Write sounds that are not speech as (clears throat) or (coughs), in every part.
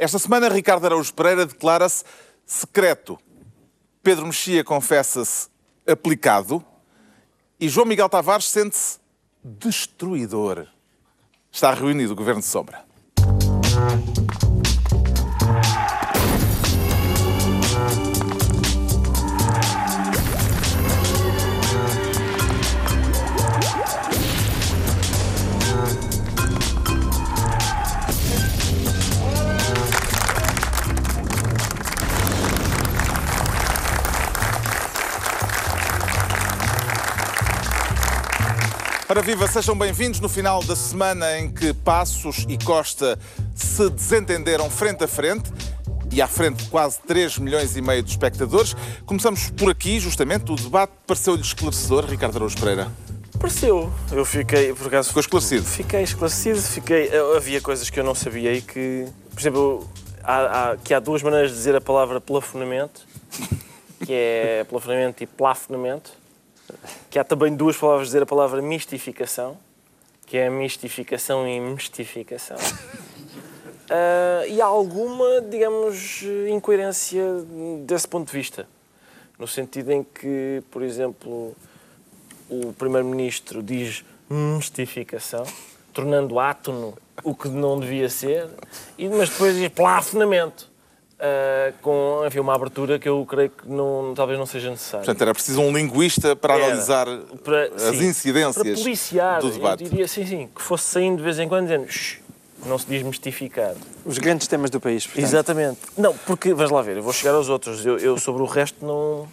Esta semana, Ricardo Araújo Pereira declara-se secreto. Pedro Mexia confessa-se aplicado. E João Miguel Tavares sente-se destruidor. Está reunido o Governo de Sombra. Ora viva, sejam bem-vindos no final da semana em que Passos e Costa se desentenderam frente a frente e à frente de quase 3 milhões e meio de espectadores. Começamos por aqui, justamente. O debate pareceu-lhe esclarecedor, Ricardo Araújo Pereira? Pareceu. Eu fiquei, por acaso... Ficou esclarecido? Fiquei esclarecido, fiquei... Havia coisas que eu não sabia e que... Por exemplo, há, há, que há duas maneiras de dizer a palavra plafonamento, que é plafonamento e plafonamento que há também duas palavras a dizer a palavra mistificação, que é mistificação e mistificação. Uh, (laughs) e há alguma, digamos, incoerência desse ponto de vista. No sentido em que, por exemplo, o Primeiro-Ministro diz mistificação, tornando átono o que não devia ser, e, mas depois diz plafonamento uh, com enfim, uma abertura que eu creio que não, talvez não seja necessária. Portanto, era preciso um linguista para era, analisar para, as sim, incidências para policiar, do debate. Eu diria, sim, sim, que fosse saindo de vez em quando dizendo não se diz mistificar. Os grandes temas do país, portanto. Exatamente. Não, porque, vamos lá ver, eu vou chegar aos outros. Eu, eu sobre o resto não,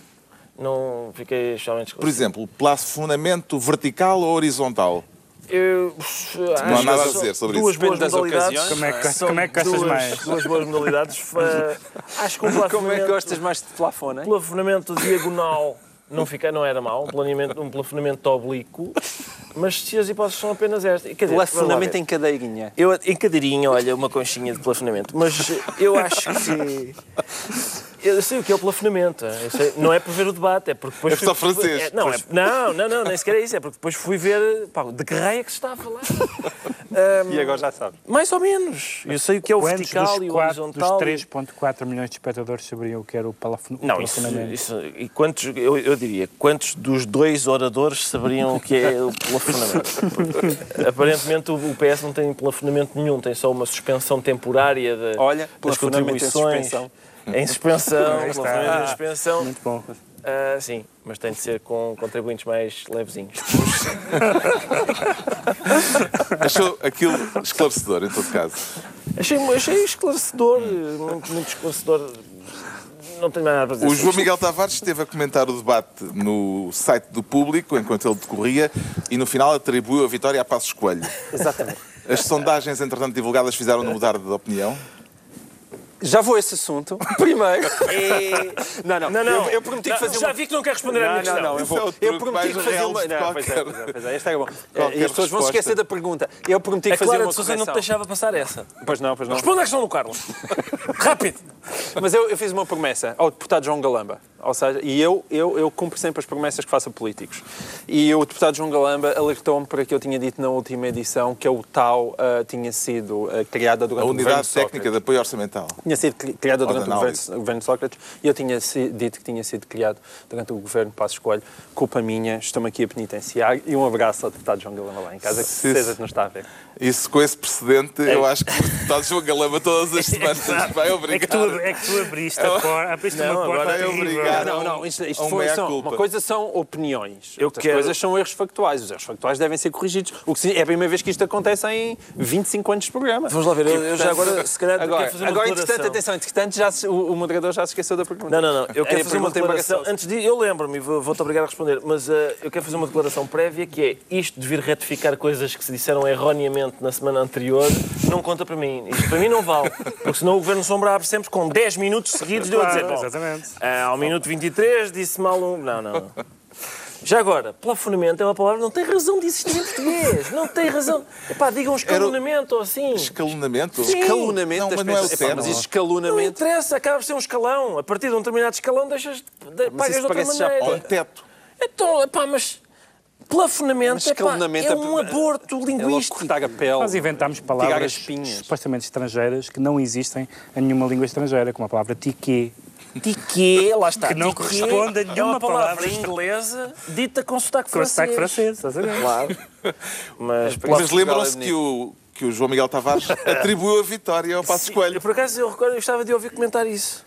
não fiquei especialmente Por exemplo, plafonamento vertical ou horizontal? Eu, não há nada a dizer sobre duas isso. Boas modalidades. Como é que, como é que gostas duas, mais? Duas boas modalidades. (laughs) acho que um Como é que gostas mais de plafone? Plafonamento diagonal não, fica, não era mau, um planeamento, um plafonamento oblíquo, mas se as hipóteses são apenas estas... Quer dizer, plafonamento em cadeirinha. Eu, em cadeirinha, olha, uma conchinha de plafonamento, mas eu acho que... (laughs) Eu sei o que é o plafonamento. Sei, não é por ver o debate, é porque depois. É só francês. É, não, é, não, não, não, nem sequer é isso. É porque depois fui ver pá, de que raio é que se está a falar. (laughs) Um, e agora já sabe. Mais ou menos. Eu sei o que é o Quantos vertical e o quatro, horizontal. Dos 3,4 milhões de espectadores sabiam o que era o plafonamento? Não, isso, isso, e quantos, eu, eu, diria, quantos dos dois oradores saberiam o que é o plafonamento? Porque, (laughs) aparentemente o PS não tem plafonamento nenhum, tem só uma suspensão temporária de, Olha, das contribuições. Em suspensão, em suspensão. Muito bom. Uh, sim, mas tem de ser com contribuintes mais levezinhos. (laughs) Achou aquilo esclarecedor, em todo caso? Achei, achei esclarecedor, muito, muito esclarecedor. Não tenho nada para dizer. O João Miguel Tavares esteve a comentar o debate no site do público enquanto ele decorria e no final atribuiu a vitória a Passos Coelho. Exatamente. As sondagens, entretanto, divulgadas fizeram-no mudar de opinião? Já vou a esse assunto. (laughs) Primeiro. E... Não, não. não, não. Eu, eu prometi não, fazer Já uma... vi que não quer responder não, à minha não, questão. Não, eu, vou... é eu prometi que fazer uma. Não, pois é, pois é, este é bom. E as pessoas vão se esquecer da pergunta. Eu prometi que fazer Clara uma de Sousa correção. não te deixava passar essa. Pois não, pois não. Responda à questão do Carlos. (laughs) Rápido. Mas eu, eu, fiz uma promessa ao deputado João Galamba. Ou seja, e eu, eu, eu cumpro sempre as promessas que faço a políticos. E o deputado João Galamba alertou-me para que eu tinha dito na última edição que a UTAU uh, tinha sido uh, criada durante a o Unidade Técnica de Apoio Orçamental. Tinha sido criada durante o governo, o governo Sócrates e eu tinha si, dito que tinha sido criado durante o governo Passos Coelho. Culpa minha, estou-me aqui a penitenciar. E um abraço ao deputado João Galamba lá em casa, que certeza que não está a ver. Isso, com esse precedente, é. eu acho que o deputado João Galamba todas as (laughs) semanas vai obrigar. É que tu, é que tu abriste a porta, abriste não, uma porta é obrigado. Não, não, isto, isto foi só, uma coisa são opiniões, eu outras quero... coisas são erros factuais. Os erros factuais devem ser corrigidos. O que é a primeira vez que isto acontece em 25 anos de programa. Vamos lá ver, eu, eu já agora, se calhar, agora, quero fazer uma agora declaração. atenção, entretanto, já se, o, o, moderador já se esqueceu da pergunta. Não, não, não, eu quero fazer uma declaração, antes de, eu lembro-me, vou-te obrigar a responder, mas uh, eu quero fazer uma declaração prévia que é isto de vir retificar coisas que se disseram erroneamente na semana anterior, não conta para mim. Isto para mim não vale, porque senão o Governo Sombra abre sempre com 10 minutos seguidos de eu a dizer, bom, Exatamente. Uh, ao minuto 23 disse mal um... Não, não. Já agora, plafonamento é uma palavra que não tem razão de existir em português. Não tem razão. Epá, digam escalonamento ou assim. Escalonamento? Sim. Escalonamento Não, das mas não é pessoas. Epá. Mas isso Não escalonamento... interessa, acaba por ser um escalão. A partir de um determinado escalão deixas, de, pagas isso de outra parece já maneira. Um teto. Então, epá, mas Plafonamento Mas é, pá, escalonamento é é- um aborto É linguístico. cortar a pele. Nós inventámos palavras supostamente estrangeiras que não existem em nenhuma língua estrangeira, como a palavra tiquê. Tiquê, lá está. Que não tiquê corresponde a É uma nenhuma palavra palavra. inglesa dita com sotaque Com francês. sotaque francês, estás a ver? Claro. Mas, Mas lembram-se é que o, que o João Miguel Tavares (laughs) atribuiu a vitória ao Passo Coelho. Por acaso eu recordo, eu gostava de ouvir comentar isso.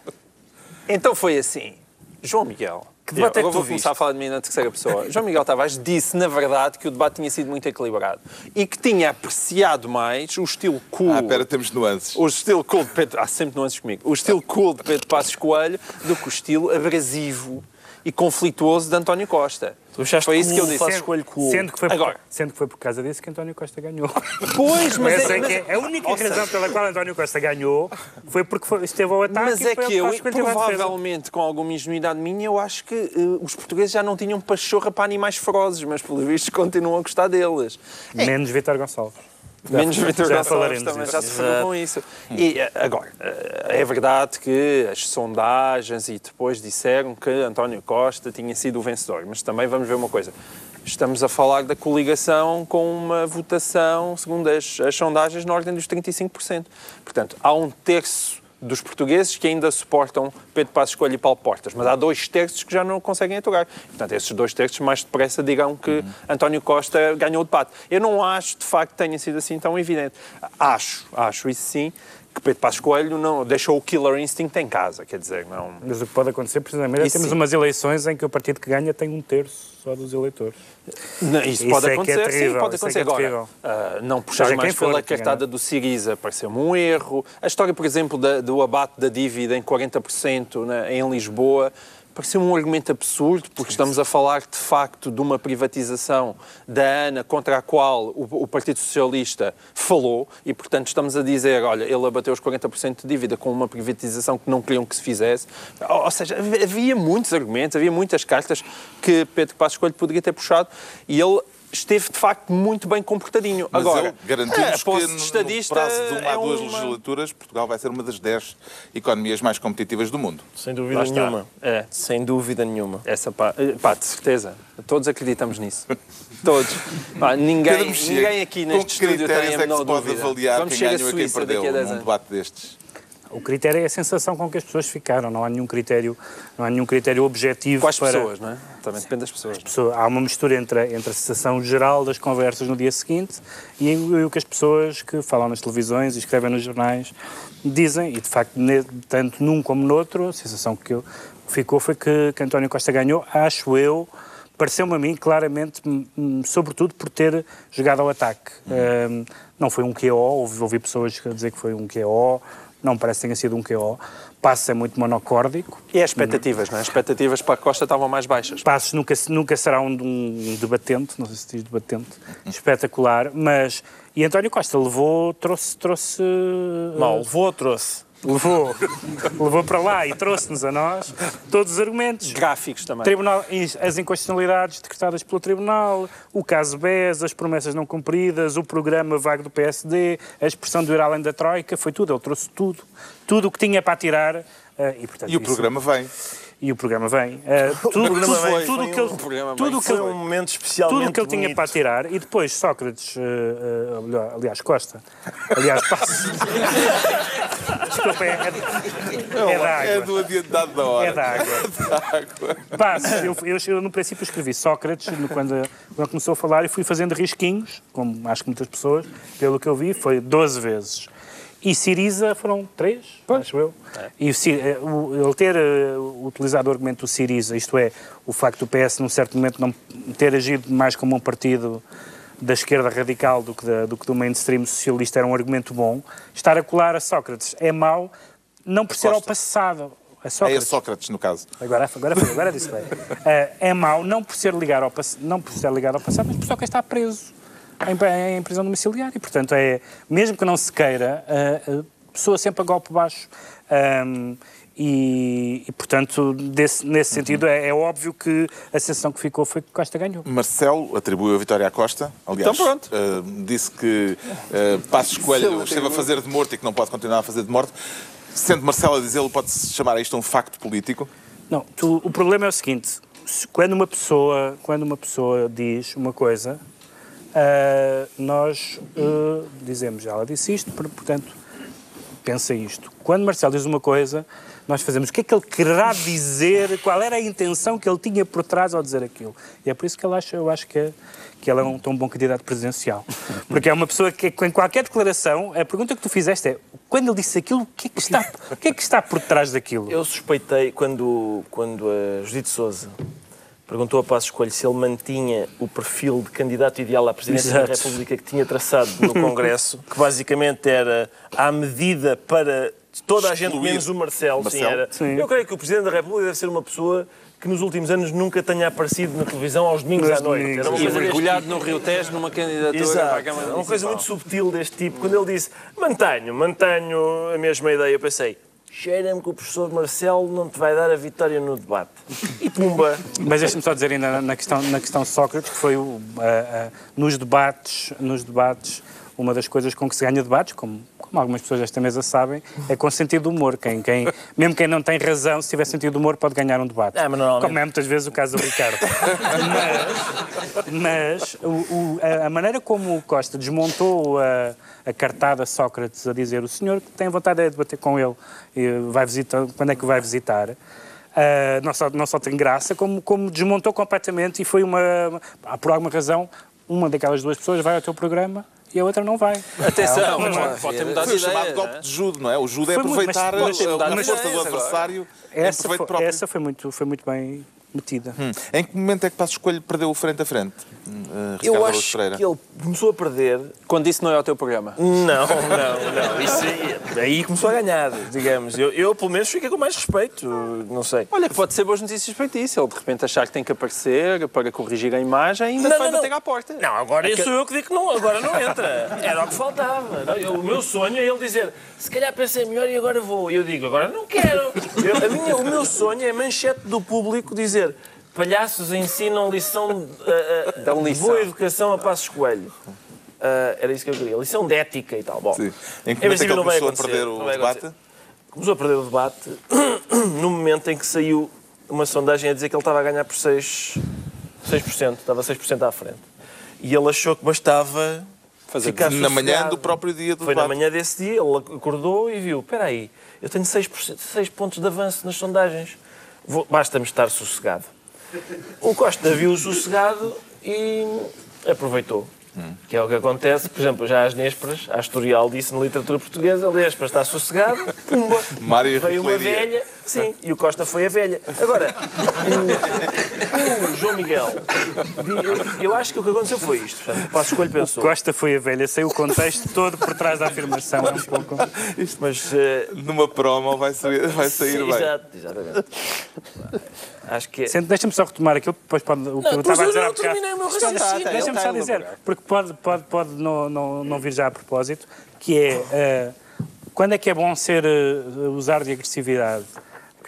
Então foi assim. João Miguel. Que debate eu é que vou começar a falar de mim na terceira pessoa. João Miguel Tavares disse, na verdade, que o debate tinha sido muito equilibrado e que tinha apreciado mais o estilo cool. Ah, espera, temos nuances. O estilo cool de Pedro... Há sempre nuances comigo. O estilo cool de Pedro Passos Coelho do que o estilo abrasivo e conflituoso de António Costa. Tu achaste Foi isso que eu disse. Cool. Sendo que, foi por, Agora. sendo que foi por causa disso que António Costa ganhou. Pois, mas, Essa é, é, mas- que é a única ou seja, razão pela qual António Costa ganhou foi porque foi- esteve ao ataque Mas é que eu, faz 59 defesa. provavelmente, com alguma ingenuidade minha, eu acho que eh, os portugueses já não tinham pachorra para animais ferozes, mas, pelo visto, continuam a gostar deles. Menos Vitor Gonçalves. Menos Vitor Gonçalves também já se falou com isso. E eh, agora, eh, é verdade que as sondagens e depois disseram que António Costa tinha sido o vencedor, mas também vamos ver uma coisa. Estamos a falar da coligação com uma votação, segundo as, as sondagens, na ordem dos 35%. Portanto, há um terço dos portugueses que ainda suportam Pedro Passos Coelho e Paulo Portas, mas há dois terços que já não conseguem aturar. Portanto, esses dois terços mais depressa dirão que António Costa ganhou o debate. Eu não acho, de facto, que tenha sido assim tão evidente. Acho, acho isso sim, que Pedro Passos Coelho não, deixou o killer instinct em casa, quer dizer, não... Mas o que pode acontecer, precisamente, é temos sim. umas eleições em que o partido que ganha tem um terço só dos eleitores. Não, isso, Isso pode é é acontecer, sim, terrível, pode isso é acontecer. é Agora, ah, não puxar Seja mais quem for pela cartada do Siriza pareceu-me um erro. A história, por exemplo, da- do abate da dívida em 40% na- em Lisboa pareceu um argumento absurdo, porque estamos a falar, de facto, de uma privatização da ANA contra a qual o, o Partido Socialista falou e, portanto, estamos a dizer, olha, ele abateu os 40% de dívida com uma privatização que não queriam que se fizesse. Ou, ou seja, hav- havia muitos argumentos, havia muitas cartas que Pedro Passos Coelho poderia ter puxado e ele esteve, de facto, muito bem comportadinho. Mas Agora, ele garantiu-nos a que no, de no estadista prazo de uma é a duas uma- legislaturas, Portugal vai ser uma das 10 economias mais competitivas do mundo. Sem dúvida nenhuma. É. Sem dúvida nenhuma. Essa pá, eh, pá, de certeza. Todos acreditamos nisso. (laughs) Todos. Pá, ninguém, ninguém aqui com neste que estúdio tem critérios a é que menor se pode dúvida. avaliar Vamos quem chegar a ganhou e quem Suíça daqui a perdeu 10 num debate destes? O critério é a sensação com que as pessoas ficaram, não há nenhum critério, não há nenhum critério objetivo Quais para... pessoas, não é? Também depende das pessoas. pessoa- há uma mistura entre, entre a sensação geral das conversas no dia seguinte e, e o que as pessoas que falam nas televisões e escrevem nos jornais dizem, e de facto, ne- tanto num como no outro, a sensação que eu- ficou foi que, que António Costa ganhou, acho eu, pareceu-me a mim claramente, sobretudo por ter jogado ao ataque. Hum, não foi um QO, ouvi, ouvi pessoas dizer que foi um QO, não parece que tenha sido um QO. Passo é muito monocórdico, E as expectativas, não é? As expectativas para a Costa estavam mais baixas. Passos nunca, nunca será um, um debatente, não sei se diz debatente, espetacular, mas. E António Costa levou, trouxe. trouxe Mal, levou, trouxe. Levou, levou para lá e trouxe-nos a nós todos os argumentos. Gráficos também. Tribunal, as inconstitucionalidades decretadas pelo Tribunal, o caso BES, as promessas não cumpridas, o programa vago do PSD, a expressão do ir além da Troika, foi tudo, ele trouxe tudo. Tudo o que tinha para tirar. eh, e, portanto, E o isso- programa vem. E o programa vem. Tudo, programa tudo, vem, tudo que um ele, programa tudo bem o que Foi ele, um momento especialmente tudo o que ele tinha para tirar e depois Sócrates, eh, eh, aliás, Costa, aliás, Passo. (laughs) Desculpa, é, é, é da É água. do adiantado da hora. É da água. (laughs) Passo, eu, eu, eu, no princípio escrevi Sócrates quando, quando começou a falar e fui fazendo risquinhos, como acho que muitas pessoas, pelo que eu vi, foi 12 vezes. E Siriza foram três, acho eu. E o, eh, o- ele ter eh, utilizado o argumento do Siriza, isto é, o facto do PS num certo momento não ter agido mais como um partido da esquerda radical do que, da, do que do mainstream socialista era um argumento bom. Estar a colar a Sócrates é mau, não por ser ao Costa. passado. A É a Sócrates. Sócrates, no caso. Agora, agora, foi, agora disse bem. (laughs) Eh, é mau não por ser ligado ao pass- não por ser ligado ao passado, mas por só que está preso em, em prisão domiciliar. E, portanto, é, mesmo que não se queira, a pessoa sempre a golpe baixo. Ahm, e, e, portanto, desse- nesse sentido, é, é óbvio que a sensação que ficou foi que Costa ganhou. Marcelo atribuiu a vitória à Costa. Aliás, Então pronto. eh, disse que uh, Passos Coelho esteve a fazer de morto e que não pode continuar a fazer de morto. Sendo Marcelo a dizê-lo, pode-se chamar a isto um facto político? Não, tu- o problema é o seguinte: se- quando uma pessoa, quando uma pessoa diz uma coisa, ah, nós ah, dizemos, ela disse isto, por- portanto, pensa isto. Quando Marcelo diz uma coisa, nós fazemos o que é que ele quererá dizer, qual era a intenção que ele tinha por trás ao dizer aquilo. E é por isso que ele acha, eu acho que, é, que ele é um tão bom candidato presidencial. Porque é uma pessoa que, em qualquer declaração, a pergunta que tu fizeste é, quando ele disse aquilo, o que é que está, o que é que está por trás daquilo? Eu suspeitei, quando, quando a Judite Souza perguntou a Passos Coelho se ele mantinha o perfil de candidato ideal à presidência da Exato. República que tinha traçado no (laughs) Congresso, que basicamente era à medida para toda a gente, Excluir. menos o Marcelo. Sim, era. Sim. Eu creio que o Presidente da República deve ser uma pessoa que nos últimos anos nunca tenha aparecido na televisão aos domingos Nos à noite. domingos. Era uma E mergulhado no Rio Tejo numa candidatura para a Exato. Câmara uma coisa muito subtil deste tipo. Quando ele disse mantenho, mantenho a mesma ideia, eu pensei cheira-me que o professor Marcelo não te vai dar a vitória no debate. E pumba! Mas deixa-me só dizer ainda na questão, na questão Sócrates, que foi o, a- a- nos debates, nos debates, uma das coisas com que se ganha debates, como, como algumas pessoas desta mesa sabem, é com sentido de humor. Quem, quem, mesmo quem não tem razão, se tiver sentido de humor, pode ganhar um debate. Mas normalmente- Como é muitas vezes o caso do Ricardo. mas mas o- o- a, a maneira como o Costa desmontou a, a cartada Sócrates a dizer o senhor que tem vontade de debater com ele, e vai visitar, quando é que vai visitar? Uh, não, só, não só tem graça, como, como desmontou completamente e foi uma, por alguma razão, uma daquelas duas pessoas vai ao teu programa e a outra não vai. Atenção, Não, pode, pode ter mudado Foi de o chamado ideia. golpe né? de judo, não é? O judo é Foi muito, mas aproveitar a- a força do adversário em Essa, proveito foi, próprio. essa foi, muito, foi muito bem metida. Hum. Em que momento é que Passos Coelho perdeu o frente a frente? Uh, Ricardo Eu acho Pereira. que ele começou a perder. Quando disse não é o teu programa. Não, não, não. (laughs) Isso aí, começou a ganhar, digamos. Eu, eu, pelo menos, fiquei com mais respeito. Não sei. Olha, que pode ser boas notícias para ti. Se ele de repente achar que tem que aparecer para corrigir a imagem, ainda Não, vai não, não. bater à porta. Não, agora isso sou eu que digo que não, agora não entra. Era o que faltava. Não, eu- o meu sonho é ele dizer, se calhar pensei melhor e agora vou. E eu digo, agora não quero. (laughs) Eu- a minha- o meu sonho é a manchete do público dizer palhaços ensinam lição, Dão de lição. boa educação a Passos Coelho. Ah, era isso que eu queria. Lição de ética e tal. Bom, Sim. Em que momento é que ele começou a perder o debate? Começou a perder o debate (clears throat) no momento em que saiu uma sondagem a dizer que ele estava a ganhar por 6, 6%, estava 6% à frente. E ele achou que bastava Fazer ficar Na manhã do próprio dia do Foi na debate. manhã desse dia, ele acordou e viu, espera aí, eu tenho 6%, 6 pontos de avanço nas sondagens, basta-me estar sossegado. O Costa viu sossegado e aproveitou. Que é o que acontece, por exemplo, já às Nésperas, a Historial disse na literatura portuguesa, a Nésperas está sossegado, (laughs) pumba, veio uma velha, sim, e o Costa foi a velha. Agora, o, (laughs) o João Miguel, eu, eu acho que o que aconteceu foi isto, portanto, o Passo Escolho pensou, Costa foi a velha, saiu o contexto todo por trás da afirmação. É um pouco... mas... eh, Numa promo vai sair, vai sair sim, bem. Exato, exatamente. Acho que é... Deixa-me só retomar aquilo, depois pode, o que eu Não, estava a dizer eu não terminei o meu raciocínio. Deixa-me só dizer, porque pode, pode, pode não, não, não vir já a propósito, que é eh, quando é que é bom ser eh, usar de agressividade,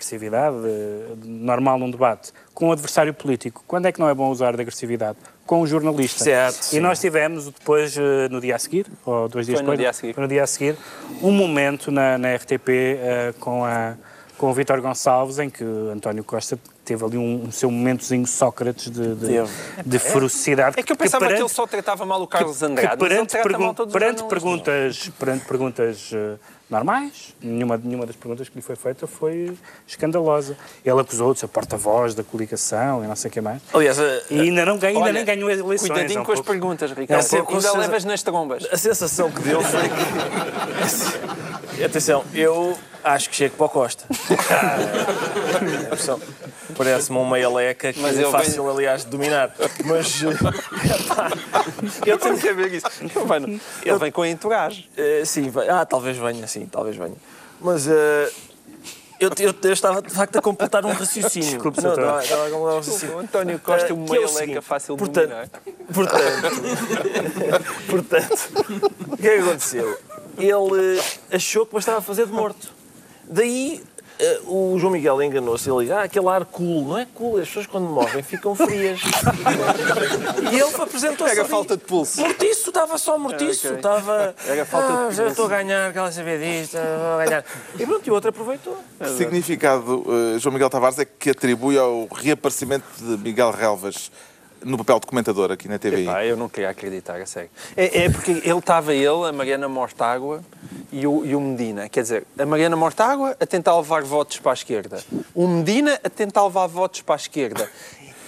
agressividade eh, normal num debate, com um adversário político? Quando é que não é bom usar de agressividade? Com um jornalista. Certo, e nós tivemos depois, eh, no dia a seguir, ou dois dias Foi no depois, dia a seguir. no dia a seguir, um momento na, na RTP eh, com, a, com o Vítor Gonçalves, em que António Costa teve ali um, um seu momentozinho Sócrates de, de, de ferocidade. É que eu pensava que, perante- ele só tratava mal o Carlos que Andrade, mas ele perante, trata pergun- mal todos os perante jornalistas. perguntas, perante perguntas eh, normais, nenhuma, nenhuma das perguntas que lhe foi feita foi escandalosa. Ele acusou de ser porta-voz da coligação e não sei o que mais. Aliás, a, E ainda, não ainda Olha, nem ganhou as eleições. é Cuidadinho um com as pouco- perguntas, Ricardo. É, com Ainda levas nas trombas. a sensação que deu foi que... (laughs) Atenção, eu acho que chego para o Costa. (laughs) A. Parece-me uma meia-leca que Mas é eu fácil, aliás, de dominar. Mas, (laughs) epá, eu tenho que ver isso. Mano, ele vem com a entourage. Eh, sim, vai- ah, talvez venha, sim, talvez venha. Mas eh, eu, eu- eu estava, de facto, a completar um raciocínio. Desculpe, não, estava a completar um raciocínio. O António Costa, Eh, uma que é o meia-leca seguinte, fácil de portanto, dominar. Portanto, (laughs) portanto, o que é que aconteceu? Ele eh, achou que bastava fazer de morto. Daí eh, o João Miguel enganou-se. Ele diz, ah, aquele ar cool. Não é cool, as pessoas quando morrem ficam frias. (laughs) e ele apresentou-se Era falta de pulso. Mortiço, estava só mortiço. ok. Estava. Era falta de ah, já pulso. estou a ganhar, quer saber disto, vou ganhar. E pronto, e o outro aproveitou. Que significado eh, João Miguel Tavares é que atribui ao reaparecimento de Miguel Relvas no papel de comentador aqui na? Epá, eu não queria acreditar, a sério. É, é porque ele estava, ele, a Mariana Mortágua e o, e o Medina. Quer dizer, a Mariana Mortágua a tentar levar votos para a esquerda. O Medina a tentar levar votos para a esquerda.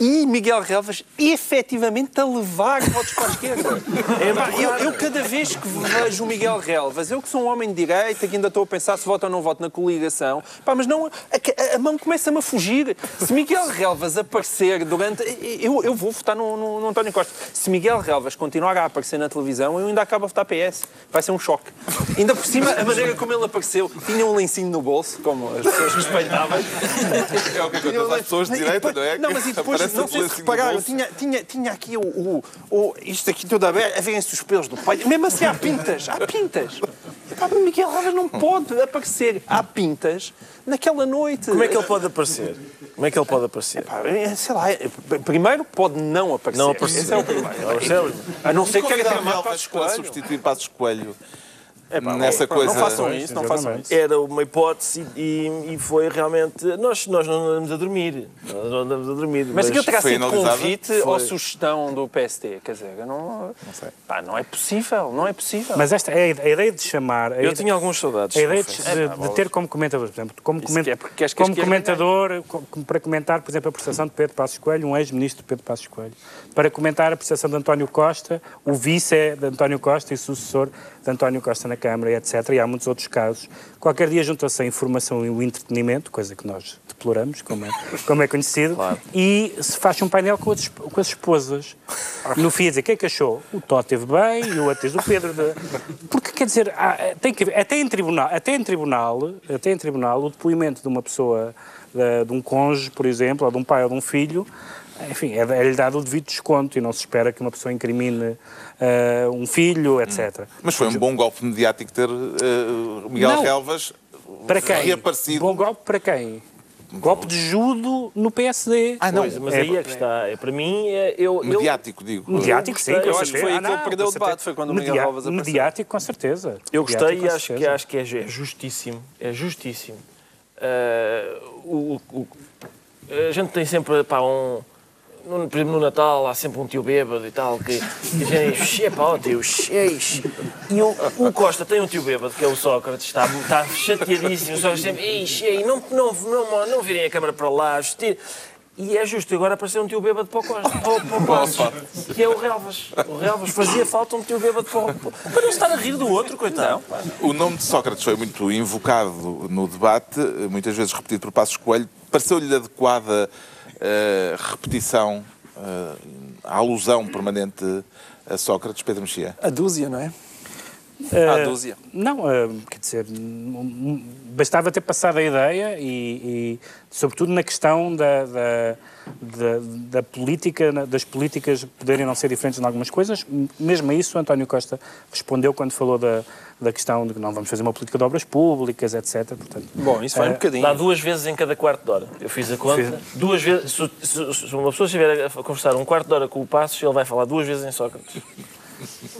E Miguel Relvas efetivamente a levar votos para a esquerda. (laughs) Epá, eu, eu cada vez que vejo o Miguel Relvas, eu que sou um homem de direita, que ainda estou a pensar se voto ou não voto na coligação, pá, mas não, a, a- a mão começa-me a fugir. Se Miguel Relvas aparecer durante. Eu, eu vou votar no, no- no António Costa. Se Miguel Relvas continuar a aparecer na televisão, eu ainda acabo a votar PS. Vai ser um choque. Ainda por cima, a maneira como ele apareceu, tinha um lencinho no bolso, como as pessoas respeitáveis. É o que acontece às pessoas de direita, não é? Não, mas e depois, Aparece não sei se repararam, tinha, tinha, tinha aqui o, o, o- isto aqui tudo aberto, a verem-se os pelos do pai. Mesmo assim, há pintas, há pintas. Epá, o Miguel Ravas não pode aparecer há pintas naquela noite. Como é que ele pode aparecer? Como é que ele pode aparecer? Pá, é, Sei lá, é, primeiro pode não aparecer. Não aparecer. Esse é o primeiro. A não ser que Relvas Passos para Coelho. substituir Passos Coelho pá, nessa Não coisa. façam isso, não façam isso. Era uma hipótese e, e foi realmente. Nós, nós não andamos a dormir. Nós não andamos a dormir. Mas aquilo terá foi sido convite Foi. ou sugestão do PST? Quer dizer, eu não... Não sei. Pá, não é possível, não é possível. Mas esta é a ideia de chamar. Eu ideia- tinha algumas saudades. A ideia de, confesso. de- de ter como comentador, por exemplo, como, coment- que é como esquerda comentador, co- para comentar, por exemplo, a prestação de Pedro Passos Coelho, um ex-ministro de Pedro Passos Coelho, para comentar a prestação de António Costa, o vice é de António Costa e sucessor de António Costa na Câmara, etc. E há muitos outros casos. Qualquer dia junta-se a informação e o entretenimento, coisa que nós deploramos, como é, como é conhecido, e se faz um painel com as, com as esposas. No fim, a dizer, quem é que achou? O Tó teve bem e o outro o Pedro. de- Porque, quer dizer, há- tem que até em tribunal, até em tribunal, até em tribunal, o depoimento de uma pessoa, de, de um cônjuge, por exemplo, ou de um pai ou de um filho, enfim, é, é-lhe dado o devido desconto e não se espera que uma pessoa incrimine eh, um filho, etc. Mas foi um bom golpe mediático ter eh, Miguel Não. Relvas Para quem? reaparecido. Bom golpe para quem? Golpe de judo no PSD. Ah, não. Pois, mas É- aí é que está. É, para mim, é, eu, eu- Mediático, digo. Mediático, sim, Eu acho que foi aí Ah, que perdeu o debate, foi quando o Miguel Alves apareceu. Mediático, com certeza. Eu gostei e acho que, acho que é, é justíssimo. É justíssimo. Ah, o, o- a gente tem sempre pá, um. No, por exemplo, no Natal há sempre um tio bêbado e tal que que diz: é pá, ó tio, xeis. E o, o Costa tem um tio bêbado que é o Sócrates, está, está chateadíssimo. O Sócrates sempre: ei, xei, não, não, não, não virem a câmara para lá, justir. E é justo agora aparecer um tio bêbado para o Costa, para, para o que é o Relvas. O Relvas fazia falta um tio bêbado para, o, para não estar a rir do outro, coitado. O nome de Sócrates foi muito invocado no debate, muitas vezes repetido por Passos Coelho. Pareceu-lhe adequada eh, repetição, eh, a alusão permanente a Sócrates, Pedro Mexia? A dúzia, não é? Eh, À dúzia. Não, eh, quer dizer, um, um, bastava ter passado a ideia e, e, sobretudo na questão da, da, da, da política, das políticas poderem não ser diferentes em algumas coisas. Mesmo a isso, o António Costa respondeu quando falou da, da questão de que não vamos fazer uma política de obras públicas, etc. Portanto, Bom, isso vai um eh, bocadinho. Dá duas vezes em cada quarto de hora. Eu fiz a conta. Duas vezes. Se, se- se uma pessoa estiver a conversar um quarto de hora com o Passos, ele vai falar duas vezes em Sócrates.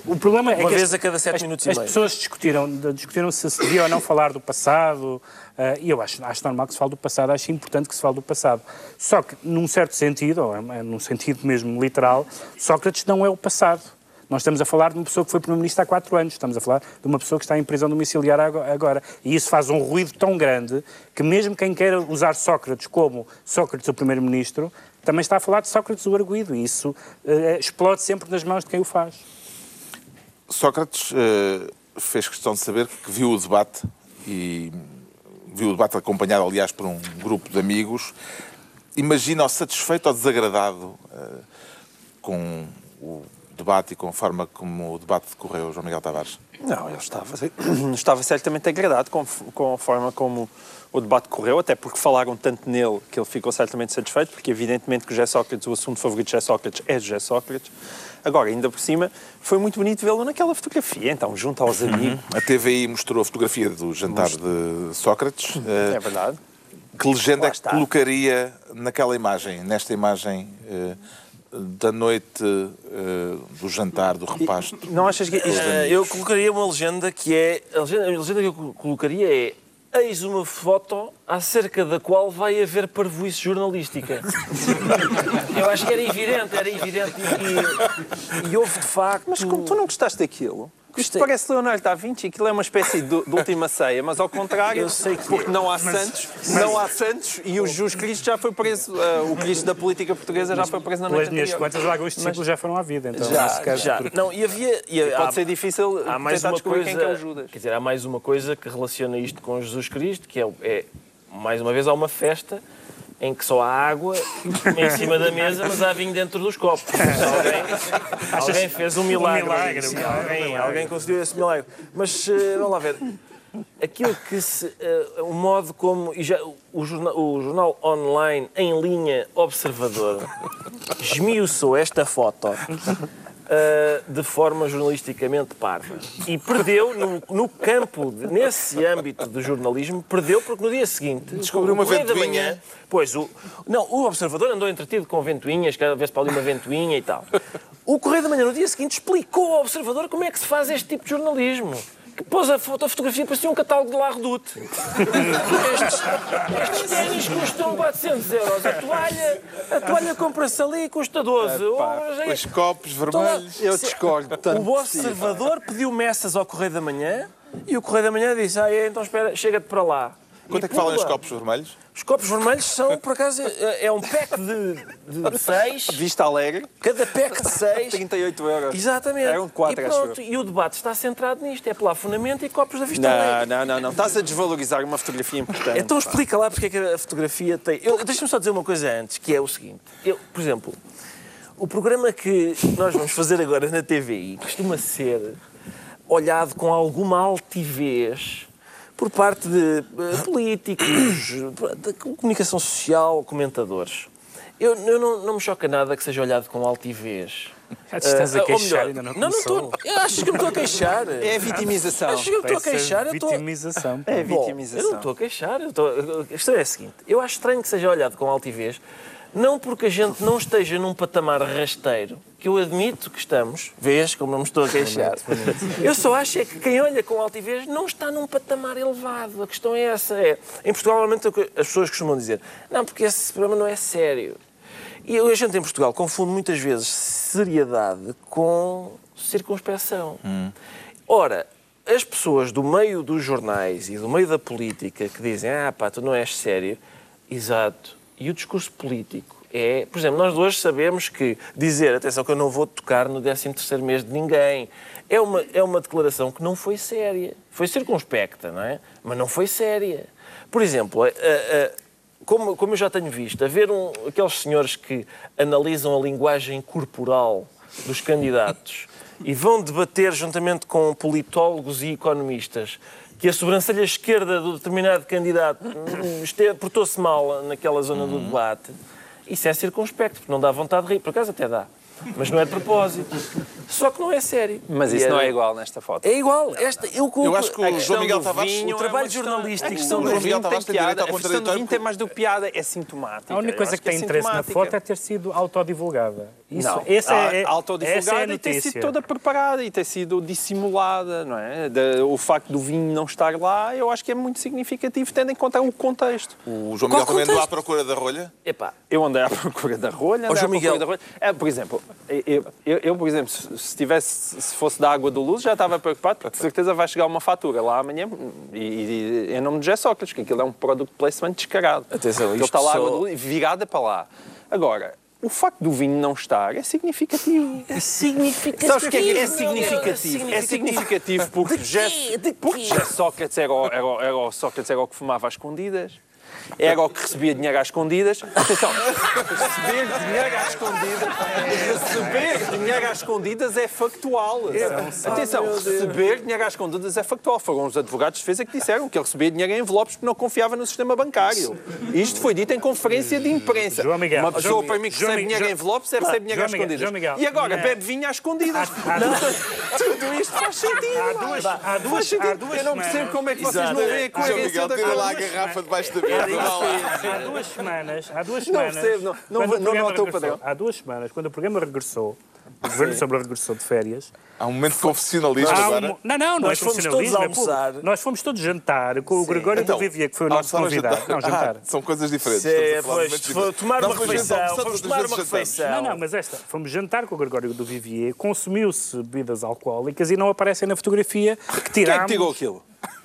O problema é Uma que vez as- a cada sete as, minutos e as meio. pessoas discutiram, discutiram se se devia ou não falar do passado, eh, e eu acho, acho normal que se fale do passado, acho importante que se fale do passado. Só que, num certo sentido, ou é- é num sentido mesmo literal, Sócrates não é o passado. Nós estamos a falar de uma pessoa que foi Primeiro-Ministro há quatro anos, estamos a falar de uma pessoa que está em prisão domiciliar ago- agora. E isso faz um ruído tão grande que, mesmo quem queira usar Sócrates como Sócrates, o Primeiro-Ministro, também está a falar de Sócrates, o arguído. E isso eh, explode sempre nas mãos de quem o faz. Sócrates eh, fez questão de saber que viu o debate e viu o debate acompanhado, aliás, por um grupo de amigos. Imagina-o satisfeito ou desagradado eh, com o debate e com a forma como o debate decorreu, João Miguel Tavares? Não, ele estava, (clears throat) estava certamente agradado com, com a forma como o debate correu, até porque falaram tanto nele que ele ficou certamente satisfeito, porque evidentemente que o José Sócrates, o assunto favorito de José Sócrates é José Sócrates. Agora, ainda por cima, foi muito bonito vê-lo naquela fotografia, então, junto aos amigos. A TVI mostrou a fotografia do jantar de Sócrates. eh, É verdade. Que legenda é que colocaria naquela imagem, nesta imagem eh, da noite eh, do jantar, do repasto? Não achas que isto... Eh, eu colocaria uma legenda que é. A legenda, a legenda que eu col- colocaria é. Eis uma foto acerca da qual vai haver parvoíce jornalística. (laughs) eu acho que era evidente, era evidente. E, e houve de facto. Mas como tu não gostaste daquilo? Isto Gostei. parece Leonardo da Vinci, aquilo é uma espécie de, de última ceia, mas ao contrário, Eu sei que porque é. não há santos, não há santos e o Jesus Cristo já foi preso, eh, o Cristo da política portuguesa já foi preso na Pelas noite minhas anterior. contas, lá os discípulos já foram à vida. Então, Já, caso, já. porque- Não, e havia. E há- Pode ser difícil há mais tentar uma descobrir coisa. quem é que é o Judas. Quer dizer, há mais uma coisa que relaciona isto com Jesus Cristo, que é, é mais uma vez há uma festa em que só há água (laughs) em cima da mesa, mas há vinho dentro dos copos. (laughs) Alguém, alguém fez um milagre. milagre, Sim, um milagre, alguém, um alguém conseguiu esse milagre. Mas eh, vamos lá ver. Aquilo que se. eh, o modo como. E já, o, jornal, o jornal online em linha Observador esmiuçou esta foto uh, de forma jornalisticamente parva. E perdeu no, no campo, de- nesse âmbito do jornalismo, perdeu porque no dia seguinte Descobriu uma ventoinha. Manhã, pois, o, não, o Observador andou entretido com ventoinhas, cada vez para ali uma ventoinha e tal. O Correio da Manhã, no dia seguinte, explicou ao Observador como é que se faz este tipo de jornalismo. Que pôs a, foto, a fotografia parecia um catálogo de La Redoute. (laughs) Estes, estes ténis custam 400 euros. A toalha, a toalha compra-se ali e custa 12. Hoje é- Os copos Toda- vermelhos. Eu discordo tanto. o observador pediu meças ao Correio da Manhã e o Correio da Manhã disse: Ah, é, então espera, chega-te para lá. Quanto é que valem os copos vermelhos? Os copos vermelhos são, por acaso, é, é um pack de, de (laughs) seis. Vista Alegre, Cada pack de seis. (laughs) 38 euros. Exatamente. Eram quatro, e, pronto, e o debate está centrado nisto: é plafonamento e copos da Vista Alegre. Não, não, não, não. Estás a desvalorizar uma fotografia importante. Então explica lá porque é que a fotografia tem. Deixa-me só dizer uma coisa antes, que é o seguinte. Eu, por exemplo, o programa que nós vamos fazer agora na TVI costuma ser olhado com alguma altivez por parte de eh, políticos, de comunicação social, comentadores. Eu, eu não, não me choca nada que seja olhado com altivez. Já te estás a Eh, queixar, melhor, ainda não não, não. Eu acho que me estou a queixar. É a vitimização. Acho que eu me estou a queixar. Vitimização. É Bom, vitimização. eu não estou a queixar. Eu estou... A questão é a seguinte. Eu acho estranho que seja olhado com altivez, não porque a gente não esteja num patamar rasteiro, que eu admito que estamos, vês como não me estou a queixar. Eu só acho é que quem olha com altivez não está num patamar elevado. A questão é essa. É, em Portugal, normalmente, as pessoas costumam dizer não, porque esse programa não é sério. E a gente em Portugal confunde muitas vezes seriedade com circunspeção. Ora, as pessoas do meio dos jornais e do meio da política que dizem ah pá, tu não és sério, exato. E o discurso político é, por exemplo, nós hoje sabemos que dizer, atenção que eu não vou tocar no 13º mês de ninguém, é uma, é uma declaração que não foi séria. Foi circunspecta, não é? Mas não foi séria. Por exemplo, a- a- como, como eu já tenho visto, haver um, aqueles senhores que analisam a linguagem corporal dos candidatos (laughs) e vão debater juntamente com politólogos e economistas que a sobrancelha esquerda do determinado candidato (coughs) portou-se mal naquela zona do debate, isso é circunspecto, porque não dá vontade de rir. Por acaso até dá, mas não é de propósito. Só que não é sério. Mas E isso não era- é igual nesta foto. É igual. Esta, eu, Eu acho que o a João questão Miguel Tavares- vinho, o o trabalho A jornalístico questão são do João vinho Miguel tem Tavares tem piada. direito ao A questão do vinho tem mais do que piada, é sintomática. A única coisa acho que tem é interesse na foto é ter sido autodivulgada. Isso, Não, essa a- é, essa é a e ter sido notícia. toda preparada e ter sido dissimulada, não é? Da- o facto do vinho não estar lá, eu acho que é muito significativo, tendo em conta o contexto. O João Qual Miguel também andou à procura da rolha? Epá, Eu andei à (laughs) procura da rolha, andei João à procura Miguel. da rolha. É, por exemplo, eu, eu- eu, por exemplo, se, se tivesse, se fosse da água do Luz, já estava preocupado, porque de certeza vai chegar uma fatura lá amanhã e, e, em nome de José Sócrates, que aquilo é um product placement descarado. Atenção, Aquilo isto está lá só- água do Luz, virada para lá. Agora, o facto do vinho não estar é significativo. é significativo. Sabes o que é, que é significativo? É significativo porque De quê? De porque quê? José Sócrates era o, era, o, era o Sócrates era o que fumava às escondidas. Era o que recebia dinheiro às escondidas. Atenção, receber dinheiro às escondidas, receber dinheiro às escondidas é factual. Atenção, receber dinheiro às escondidas é factual. Foram os advogados de defesa que disseram que ele recebia dinheiro em envelopes porque não confiava no sistema bancário. Isto foi dito em conferência de imprensa. João Miguel, Uma pessoa João para mim que recebe Miguel, dinheiro em envelopes, é receber dinheiro João às escondidas. João Miguel, E agora bebe vinho às escondidas. Há- há- Tudo isto faz sentido. Há duas- há Faz duas- sentido. há duas Eu não percebo como é que vocês Exato. não veem a João coerência Miguel, da tira lá a coisa. garrafa debaixo da mesa. Há duas semanas, há duas (laughs) Não semanas. percebo, não- não quando vou- o não programa noto o regressou- padrão. Há duas semanas, quando o programa regressou, o governo sobre regressou de férias. Há um momento de confessionalismo há agora. um- Não, não, não Nós é fomos todos é almoçar. Nós fomos todos jantar com o Gregório Então, do Vivier, que foi o nosso convidado. jantar? Não, jantar. Ah, são coisas diferentes. Sim, a pois, foi diferentes. tomar Não, uma refeição, almoçamos, fomos tomar uma refeição. Não, não, mas esta, fomos jantar com o Gregório do Vivier, consumiu-se bebidas alcoólicas e não aparecem na fotografia que Quem é tirámos. que tirou aquilo?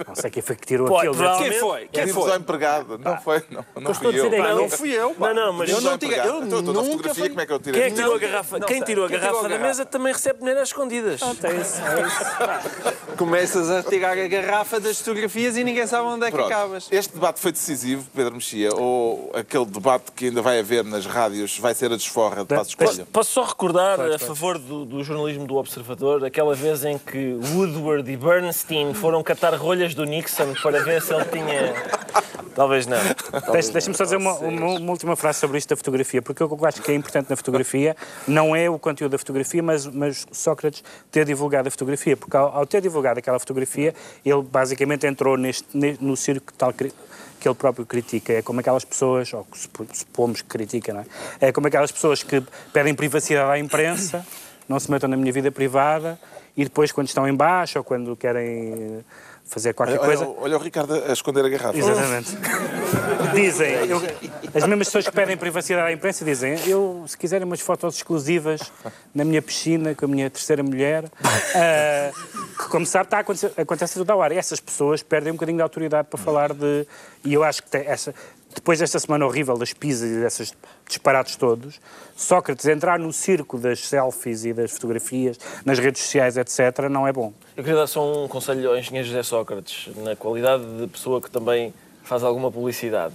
Não sei quem foi que tirou aquilo. Quem foi? Quem foi? ao empregado. Não foi, não, não fui eu. dizer Pá, não fui eu. pá. Não, não, mas eu não empregado. Eu Então, então, na nunca fotografia, falei- como é que eu tirei? Quem é que tirou a garrafa, não quem tirou a Quem tirou garrafa a da garrafa? mesa também recebe dinheiro às escondidas. É isso, é isso. Começas a tirar a garrafa das fotografias e ninguém sabe onde é que Pronto. acabas. Este debate foi decisivo, Pedro Mexia, ou aquele debate que ainda vai haver nas rádios vai ser a desforra de Passos Coelho? Posso só recordar, a favor do, do jornalismo do Observador, aquela vez em que Woodward e Bernstein foram catar rolhas do Nixon para ver se ele tinha. Talvez não. Talvez Deixa- Deixa-me só dizer uma, uma- uma última frase sobre isto da fotografia, porque o que eu acho que é importante na fotografia não é o conteúdo da fotografia, mas, mas Sócrates ter divulgado a fotografia, porque ao, ao ter divulgado aquela fotografia, ele basicamente entrou neste, ne- no circo tal que ele próprio critica. É como aquelas pessoas, ou supomos que critica, não é? É como aquelas pessoas que pedem privacidade à imprensa, não se metam na minha vida privada, e depois, quando estão em baixo ou quando querem eh, fazer qualquer Olha, coisa. olha, olha o Ricardo a esconder a garrafa. Exatamente. (laughs) Dizem, eu- as mesmas pessoas que pedem privacidade à imprensa dizem, eu, se quiserem umas fotos exclusivas na minha piscina com a minha terceira mulher, (laughs) ah, que como sabe está a acontecer, acontece tudo ao ar. E essas pessoas perdem um bocadinho de autoridade para falar de... E eu acho que essa, depois desta semana horrível das pizzas e desses disparates todos, Sócrates entrar no circo das selfies e das fotografias, nas redes sociais, etc., não é bom. Eu queria dar só um conselho ao engenheiro José Sócrates, na qualidade de pessoa que também faz alguma publicidade.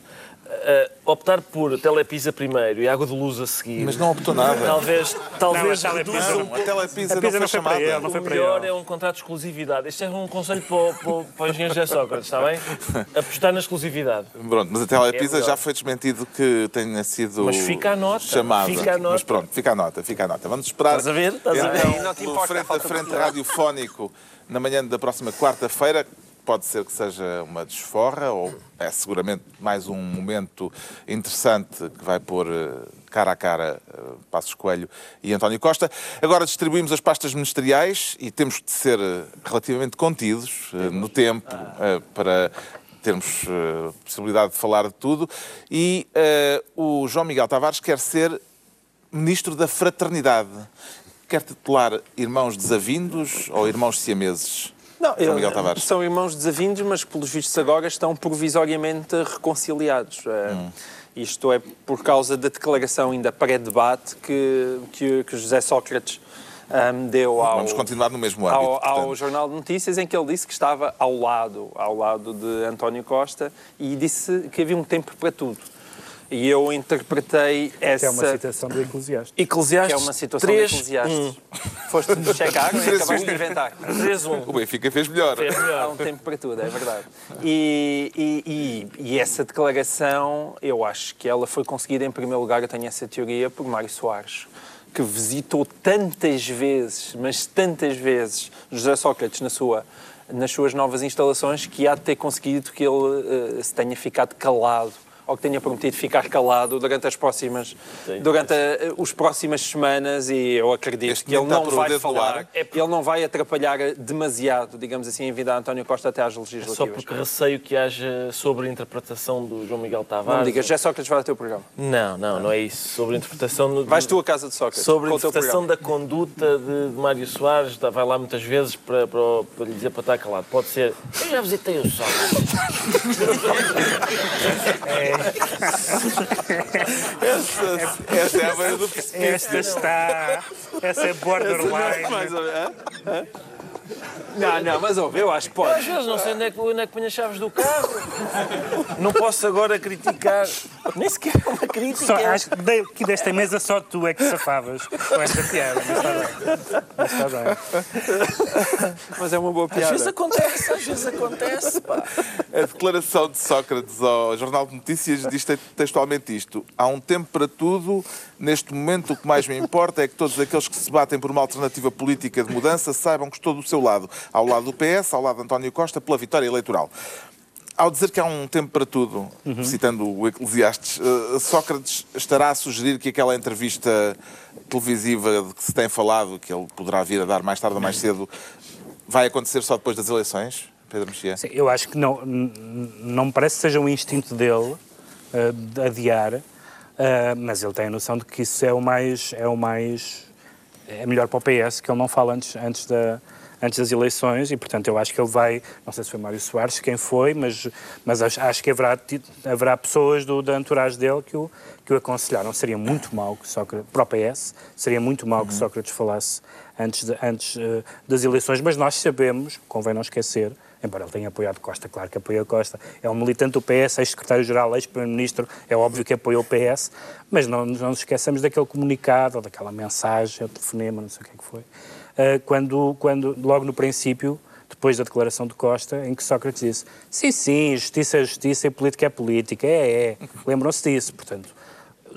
Uh, optar por Telepisa primeiro e Água de Luz a seguir. Mas não optou nada. Talvez, talvez Não, a Telepisa reduza Não, a Telepisa A não foi não foi para chamada. ele, não foi O melhor ele. é um contrato de exclusividade. Este é um conselho para o, para o- para o engenheiro José Sócrates, está bem? (laughs) Apostar na exclusividade. Pronto, mas a Telepisa É já foi desmentido que tenha sido Mas fica a nota, chamada. fica a nota. Mas pronto, fica a nota, fica a nota. Vamos esperar. Estás a ver? Estás a ver? Então, Não te importa, frente a frente radiofónico na manhã da próxima quarta-feira. Pode ser que seja uma desforra ou é seguramente mais um momento interessante que vai pôr eh, cara a cara eh, Passos Coelho e António Costa. Agora distribuímos as pastas ministeriais e temos de ser eh, relativamente contidos no tempo para termos possibilidade de falar de tudo. E eh, o João Miguel Tavares quer ser Ministro da Fraternidade. Quer titular irmãos desavindos ou irmãos siameses? Não, João Miguel Tavares. são irmãos desavindos, mas pelos vistos agora estão provisoriamente reconciliados. Eh, Hum. Isto é por causa da declaração ainda pré-debate que, que, que José Sócrates ahm, deu ao, Vamos continuar no mesmo âmbito. ao, ao. Jornal de Notícias em que ele disse que estava ao lado, ao lado de António Costa e disse que havia um tempo para tudo. E eu interpretei Que essa... é uma citação do Eclesiastes. Eclesiastes que é uma situação 3, de Eclesiastes. Foste checar, não é? acabaste de inventar. 3, 1. O Benfica fez melhor. Fez Há melhor. um tempo para tudo, é verdade. E, e- e- e essa declaração, eu acho que ela foi conseguida, em primeiro lugar, eu tenho essa teoria, por Mário Soares, que visitou tantas vezes, mas tantas vezes, José Sócrates na sua, nas suas novas instalações, que há de ter conseguido que ele eh, se tenha ficado calado ou que tenha prometido ficar calado durante as próximas, durante a, os próximas semanas e eu acredito Este que ele não vai falar, ar. ele não vai atrapalhar demasiado, digamos assim, a vida de António Costa até às legislativas. Só porque receio que haja sobre a interpretação do João Miguel Tavares. Não me digas, já Sócrates vai ao teu programa. Não, não, não é isso. Sobre a interpretação. do- Vais tu à casa de Sócrates. Sobre a com o teu interpretação programa. da conduta de, de Mário Soares, tá, vai lá muitas vezes para, para, para lhe dizer para estar calado. Pode ser. Eu já visitei o Sócrates. (laughs) Essa, essa é a beira do precipício. Esta está. Essa é borderline. Mais ou menos, hã? Hã? Não, não, mas ouve, eu acho que Eu, às pode. vezes não sei onde é que, onde é que ponho as chaves do carro. Não posso agora criticar. Nem sequer é uma crítica. Só, acho que de- que desta mesa só tu é que safavas com esta piada. Mas está bem. Mas está bem. Mas é uma boa Às vezes piada. acontece, às vezes acontece, pá. A declaração de Sócrates ao Jornal de Notícias diz te- textualmente isto. Há um tempo para tudo. Neste momento, o que mais me importa é que todos aqueles que se batem por uma alternativa política de mudança saibam que estou do seu lado. Ao lado do PS, ao lado de António Costa, pela vitória eleitoral. Ao dizer que há um tempo para tudo, citando o Eclesiastes, eh, Sócrates estará a sugerir que aquela entrevista televisiva de que se tem falado, que ele poderá vir a dar mais tarde ou mais cedo, vai acontecer só depois das eleições? Pedro Mexia? Sim, eu acho que não, não me parece que seja um instinto dele de adiar, eh, mas ele tem a noção de que isso é o mais é o mais é melhor para o PS que ele não fala antes antes da antes das eleições e portanto eu acho que ele vai não sei se foi Mário Soares quem foi mas mas acho, acho que haverá haverá pessoas do da entourage dele que o que o aconselharam. Seria muito mal que Sócrates para o PS seria muito mal que Sócrates falasse antes de- antes eh, das eleições mas nós sabemos convém não esquecer embora ele tenha apoiado Costa, claro que apoia Costa, é um militante do PS, ex-secretário-geral, ex-primeiro-ministro, é óbvio que apoia o PS, mas não, não nos esqueçamos daquele comunicado, ou daquela mensagem, ou telefonema, não sei o que é que foi, eh, quando, quando, logo no princípio, depois da declaração de Costa, em que Sócrates disse sim, sim, justiça é justiça e política é política, é, é, lembram-se disso, portanto,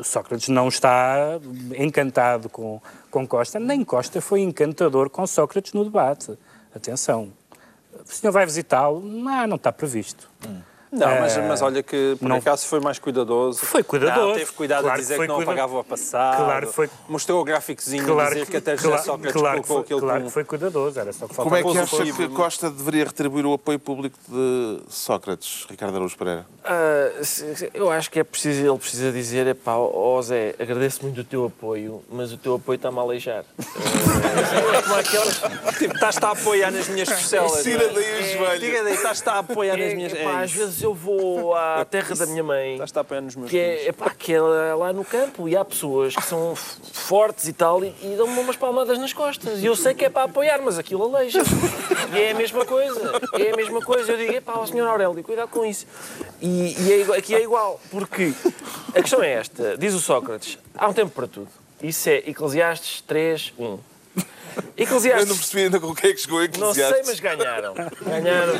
Sócrates não está encantado com, com Costa, nem Costa foi encantador com Sócrates no debate. Atenção. O senhor vai visitá-lo? Não, não está previsto. Não, mas, Eh, mas olha que por não- acaso foi mais cuidadoso. Foi cuidadoso. Não, teve cuidado Claro a dizer que que, não cuida- apagava o passado. Claro que foi- Mostrou o gráficozinho a dizer que, até José claro, Sócrates claro que colocou foi, aquilo claro que foi cuidadoso, era só que Como é que acha que. Costa deveria retribuir o apoio público de Sócrates, Ricardo Araújo Pereira? Se- eu acho que é preciso, ele precisa dizer, epá, ó Zé, agradeço muito o teu apoio, mas o teu apoio está-me a aleijar. (laughs) É como aquelas- Tipo, estás-te a apoiar nas minhas costelas. Tira daí os joelhos. Diga daí, estás-te a apoiar nas é, minhas... é às isso. Vezes eu vou à (laughs) terra da minha mãe, a nos meus que é, filhos. epá, que é lá no campo, e há pessoas que são fortes e tal, e, e dão-me umas palmadas nas costas. E eu sei que é para apoiar, mas aquilo aleija. E é a mesma coisa. É a mesma coisa. Eu digo, epá, ó senhor Aurélio, cuidado com isso. E, e é igual- aqui é igual, porque a questão é esta. Diz o Sócrates, há um tempo para tudo. Isso é Eclesiastes 3, 1. Eu Eclesiastes não percebi ainda com o que é que chegou a não sei, Eclesiastes. mas ganharam. Ganharam.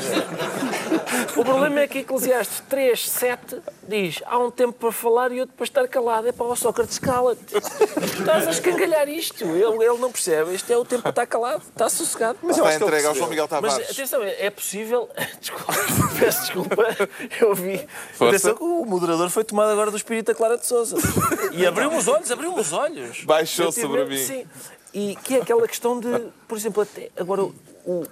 O problema é que Eclesiastes 3, 7 diz há um tempo para falar e outro para estar calado. É para o Sócrates, cala-te. Estás a escangalhar isto. Ele, ele não percebe. Este é o tempo para estar calado. Está sossegado. Mas eu Está acho que ele entregue ao. João Miguel Mas Tavares. atenção, é é possível. (laughs) Desculpa, peço desculpa. Eu vi. Força. Atenção que o moderador foi tomado agora do espírito da Clara de Souza. E abriu-me os olhos, abriu-me os olhos. Baixou Eu sobre mim. Sim. E que é aquela questão de, por exemplo, até agora o, o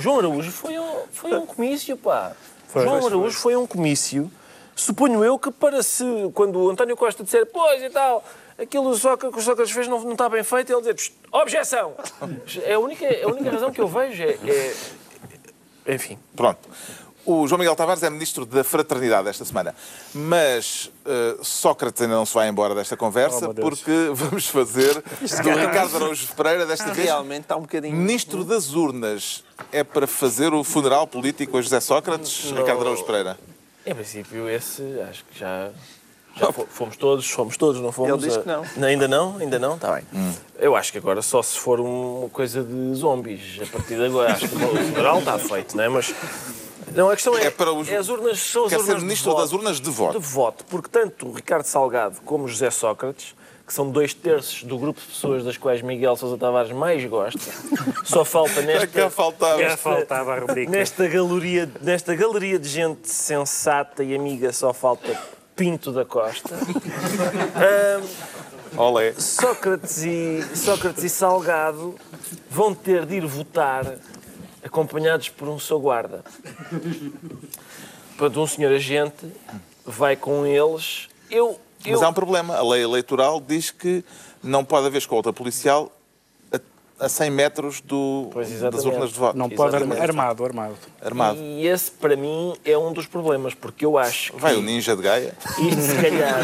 João Araújo foi um, foi um comício, pá. João Araújo foi um comício. Suponho eu que para se, quando o António Costa disser, pois e tal, aquilo só que o Sócrates fez não, não está bem feito, ele dizer, "Psst, objeção! É a única, a única razão que eu vejo. É, é- Enfim. Pronto. O João Miguel Tavares é ministro da Fraternidade esta semana. Mas eh, Sócrates ainda não se vai embora desta conversa, Oh, porque (laughs) vamos fazer do Ricardo Araújo Pereira, desta vez, Realmente está um bocadinho... ministro das urnas. É para fazer o funeral político a José Sócrates, Ricardo Araújo Pereira? Em princípio, esse acho que já. Já fo- fomos todos, fomos todos, não fomos? Ele diz que não. Ainda não? Ainda não? Está bem. Eu acho que agora só se for uma coisa de zombies. A partir de agora, acho que o funeral está feito, não é? Mas. Não, a questão é. É para os- as urnas são as Quer urnas ser de ministro voto. das urnas de voto. De voto, porque tanto o Ricardo Salgado como o José Sócrates, que são dois terços do grupo de pessoas das quais Miguel Sousa Tavares mais gosta, (laughs) só falta nesta. Cá faltava. Já faltava a rubrica. Nesta galeria, nesta galeria de gente sensata e amiga só falta Pinto da Costa. (laughs) Olé. Sócrates e, Sócrates e Salgado vão ter de ir votar acompanhados por um seu guarda. Portanto, um senhor agente vai com eles. Eu, eu, Mas há um problema. A lei eleitoral diz que não pode haver escolta policial a, a 100 metros do, Pois, das urnas de voto. Não pode Exatamente. armar, armado, armado. Armado. E esse, para mim, é um dos problemas, porque eu acho que Vai o ninja de Gaia. isto, se calhar,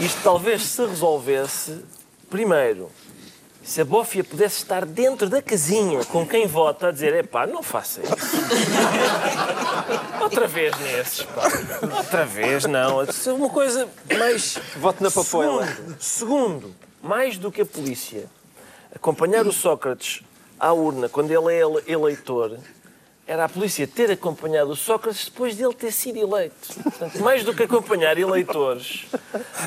isto talvez se resolvesse, primeiro, Se a bófia pudesse estar dentro da casinha com quem vota a dizer, epá, não faça isso. Outra vez nesses, pá. Outra vez, não. Isso é Uma coisa mais... Voto na papoila. Segundo, segundo, mais do que a polícia acompanhar o Sócrates à urna quando ele é ele- eleitor, era a polícia ter acompanhado o Sócrates depois dele ter sido eleito. Portanto, mais do que acompanhar eleitores,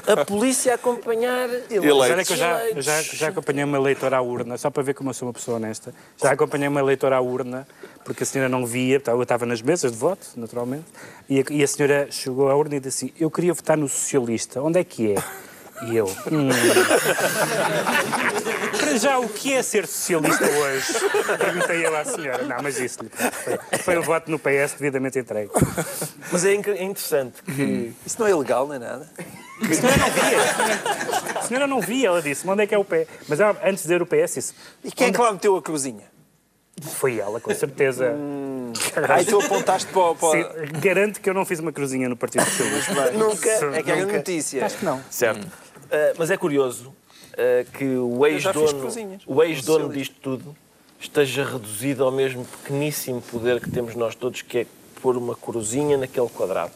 a polícia acompanhar Eleitos. Olha que eu já, eu já, já acompanhei uma eleitora à urna, só para ver como eu sou uma pessoa honesta. Já acompanhei uma eleitora à urna, porque a senhora não via, eu estava nas mesas de voto, naturalmente, e a, e a senhora chegou à urna e disse assim: Eu queria votar no socialista, onde é que é? E eu. "Hum." Para já, o que é ser socialista hoje? Perguntei eu à senhora. Não, mas disse-lhe. Foi, foi o voto no PS devidamente entregue. Mas é é interessante que Isso não é ilegal, nem nada. A senhora não via. A senhora não via, ela disse: Onde é que é o PS? Mas ela, antes de dizer o PS, disse: E quem é que lá meteu a cruzinha? Foi ela, com certeza. Aí tu apontaste para o... para Sim, garanto que eu não fiz uma cruzinha no Partido Socialista. nunca... É que era notícia. Acho que não. Certo. Uh, mas é curioso uh, que o ex-dono cozinhas. o ex-dono Socialista. disto tudo esteja reduzido ao mesmo pequeníssimo poder que temos nós todos, que é pôr uma cruzinha naquele quadrado.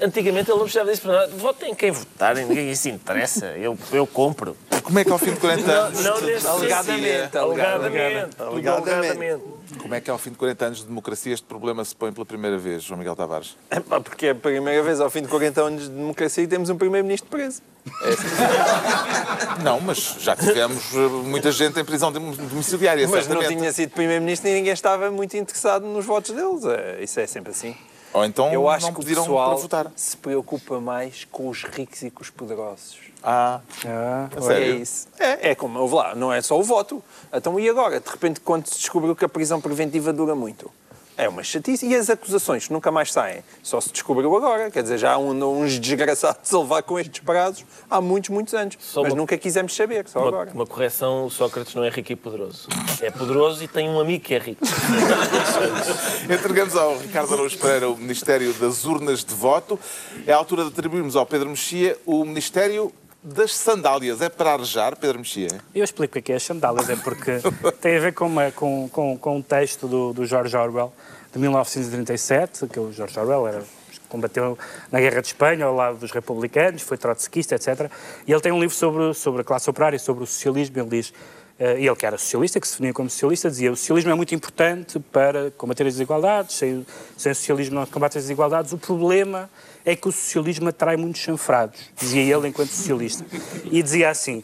Antigamente ele não precisava disso para nada. Votem quem votarem, ninguém se interessa. Eu, eu compro. Como é que ao fim de 40 anos. Não Alegadamente, sentido. Alegadamente. Alegadamente. alegadamente. Como é que ao fim de 40 anos de democracia este problema se põe pela primeira vez, João Miguel Tavares? É pá, porque é a primeira vez ao fim de 40 anos de democracia e temos um primeiro-ministro preso. (laughs) Não, mas já tivemos eh, muita gente em prisão dom- domiciliária, Mas não tinha sido primeiro-ministro e ninguém estava muito interessado nos votos deles. É, Isso é sempre assim. Ou então Eu acho não que o pediram pessoal para votar. se preocupa mais com os ricos e com os poderosos. Ah, Ah? É isso. É, é como, lá, não é só o voto. Então e agora? De repente, quando se descobriu que a prisão preventiva dura muito? É uma chatice. E as acusações nunca mais saem? Só se descobriu agora. Quer dizer, já há um- uns desgraçados a levar com estes prazos há muitos, muitos anos. Só Mas uma- nunca quisemos saber, só Uma, agora. uma correção, o Sócrates não é rico e poderoso. É poderoso e tem um amigo que é rico. (laughs) Entregamos ao Ricardo Araújo Pereira o Ministério das Urnas de Voto. É a altura de atribuirmos ao Pedro Mexia o Ministério das Sandálias. É para arejar, Pedro Mexia? Eu explico o que é é as sandálias, é porque (laughs) tem a ver com, uma- com, com, com um texto do, do George Orwell, de 1937, que o George Orwell era, combateu na Guerra de Espanha ao lado dos republicanos, foi trotskista, etc. E ele tem um livro sobre, sobre a classe operária, sobre o socialismo, ele diz... eh, E ele que era socialista, que se definia como socialista, dizia o socialismo é muito importante para combater as desigualdades, sem, sem o socialismo não se combate as desigualdades. O problema é que o socialismo atrai muitos chanfrados, dizia ele enquanto socialista. E dizia assim,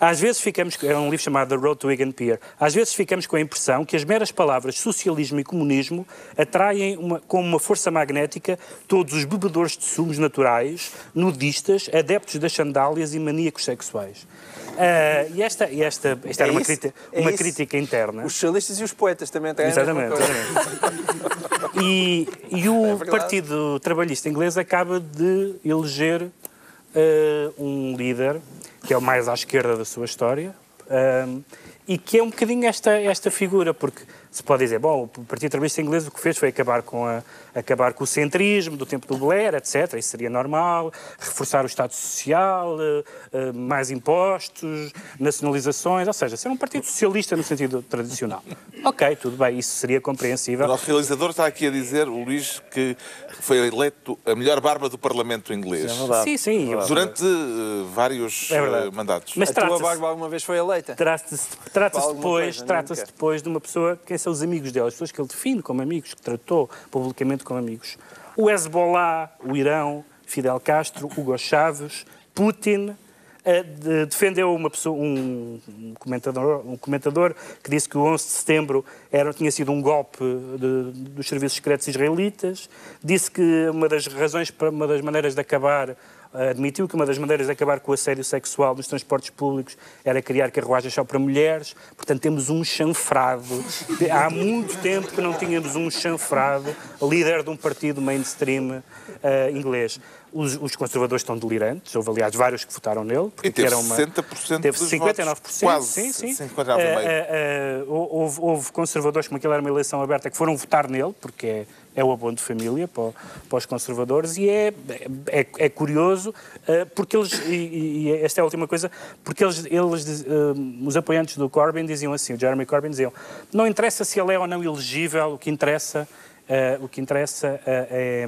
às vezes ficamos, é um livro chamado The Road to Egan Pier, às vezes ficamos com a impressão que as meras palavras socialismo e comunismo atraem uma, com uma força magnética todos os bebedores de sumos naturais, nudistas, adeptos das sandálias e maníacos sexuais. Ah, e esta, e esta, esta É era uma, crítica, É uma isso? crítica interna. Os socialistas e os poetas também têm Exatamente, exatamente. E, e o verdade. Partido Trabalhista Inglês acaba de eleger eh, um líder que é o mais à esquerda da sua história ehm, e que é um bocadinho esta, esta figura, porque se pode dizer, bom, o Partido Trabalhista Inglês o que fez foi acabar com, a, acabar com o centrismo do tempo do Blair, etc. Isso seria normal, reforçar o Estado Social, eh, eh, mais impostos, nacionalizações, ou seja, ser um partido socialista no sentido tradicional. (laughs) Ok, tudo bem, isso seria O compreensível. nosso realizador está aqui a dizer, o Luís, que foi eleito a melhor barba do Parlamento inglês. Sim, sim. Durante eh, vários É mandatos. Mas A tua trata-se barba alguma vez foi eleita? trata-se trata depois, coisa, trata depois de uma pessoa, quem são os amigos dele, as pessoas que ele define como amigos, que tratou publicamente como amigos. O Hezbollah, o Irão, Fidel Castro, Hugo Chávez, Putin. eh, de- defendeu uma pessoa, um, um comentador, um comentador que disse que o 11 de setembro era, tinha sido um golpe de- dos serviços secretos israelitas. Disse que uma das razões, uma das maneiras de acabar admitiu que uma das maneiras de acabar com o assédio sexual nos transportes públicos era criar carruagens só para mulheres. Portanto, temos um chanfrado. Há muito tempo que não tínhamos um chanfrado líder de um partido mainstream eh, inglês. Os, os conservadores estão delirantes. Houve, aliás, vários que votaram nele. porque E teve era uma... 60% Teve dos 59%. votos. Quase, sim, sim. 59,5%. Eh, eh, eh, houve, houve conservadores, como aquilo era uma eleição aberta, que foram votar nele, porque é é o abono de família para, para os conservadores e é, é, é curioso uh, porque eles, e, e, esta é a última coisa, porque eles, eles uh, os apoiantes do Corbyn diziam assim, o Jeremy Corbyn diziam, não interessa se ele é ou não elegível, o que interessa, uh, o que interessa é,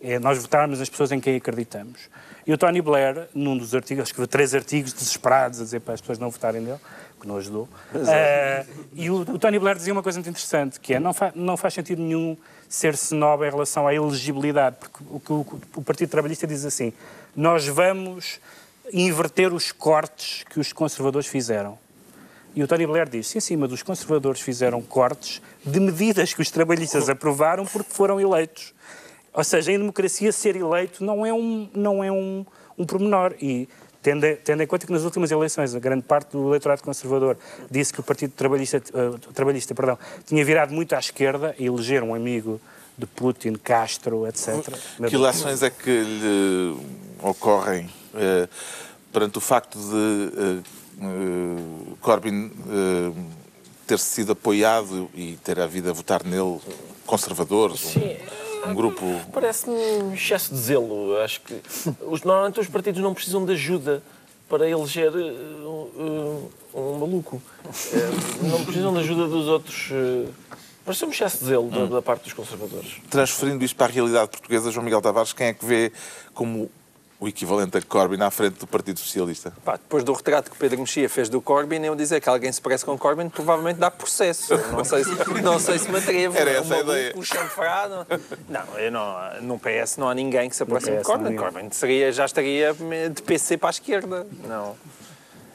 é nós votarmos nas pessoas em quem acreditamos. E o Tony Blair, num dos artigos, escreveu três artigos desesperados a dizer para as pessoas não votarem nele, que não ajudou. Uh, e o, o, Tony Blair dizia uma coisa muito interessante, que é não, fa, não faz sentido nenhum ser snob em relação à elegibilidade, porque o que o, o Partido Trabalhista diz assim, nós vamos inverter os cortes que os conservadores fizeram. E o Tony Blair disse, sim, sim, mas os conservadores fizeram cortes de medidas que os trabalhistas (laughs) aprovaram porque foram eleitos. Ou seja, em democracia ser eleito não é um, não é um, um pormenor. E tendo, tendo em conta que nas últimas eleições a grande parte do eleitorado conservador disse que o Partido Trabalhista, uh, Trabalhista perdão, tinha virado muito à esquerda e eleger um amigo de Putin, Castro, etc. Que eleições é que lhe ocorrem uh, perante o facto de uh, Corbyn ter sido apoiado e ter havido a votar nele conservadores? Sim. Um um grupo. Parece-me um excesso de zelo. Acho que os, normalmente os partidos não precisam de ajuda para eleger uh, uh, um maluco. Uh, não precisam de ajuda dos outros. Parece um excesso de zelo hum. da, da parte dos conservadores. Transferindo isto para a realidade portuguesa, João Miguel Tavares, quem é que vê como o equivalente a Corbyn à frente do Partido Socialista? Pá, depois do retrato que Pedro Mexia fez do Corbyn, eu dizer que alguém se parece com Corbyn provavelmente dá processo. Não sei se, (laughs) não sei se me atrevo. Era essa a ideia. Chanfrado. Não, eu não, no PS não há ninguém que se aproxime de Corbyn. Corbyn seria, já estaria de PC para a esquerda. Não.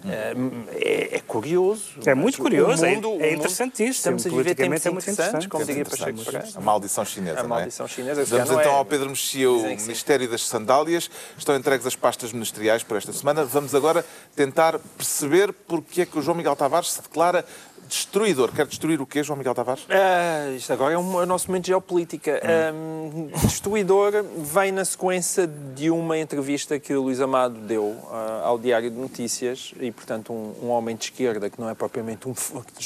É, é, curioso. É muito curioso, é mundo, é, interessantíssimo. Estamos a viver tempos é muito interessantes, como diria Pacheco A maldição chinesa, A maldição chinesa. Vamos então ao Pedro Mexia, o Ministério das Sandálias. Estão entregues as pastas ministeriais por esta semana. Vamos agora tentar perceber porque é que o João Miguel Tavares se declara Destruidor. Quer destruir o quê, João Miguel Tavares? Uh, isto agora é, um, é o nosso momento de geopolítica. Hum. Um, destruidor vem na sequência de uma entrevista que o Luís Amado deu uh, ao Diário de Notícias e, portanto, um, um, homem de esquerda que não é propriamente um...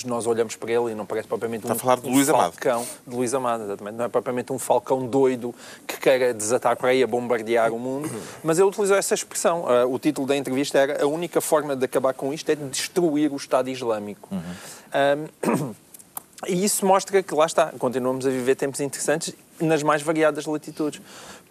Nós olhamos para ele e não parece propriamente Está um, a falar de Luís falcão. Amado. De Luís Amado, exatamente. Não é propriamente um falcão doido que queira desatar para aí a bombardear o mundo, mas ele utilizou essa expressão. Uh, o título da entrevista era a única forma de acabar com isto é destruir o Estado Islâmico. Uhum. (clears throat) E isso mostra que, lá está, continuamos a viver tempos interessantes nas mais variadas latitudes.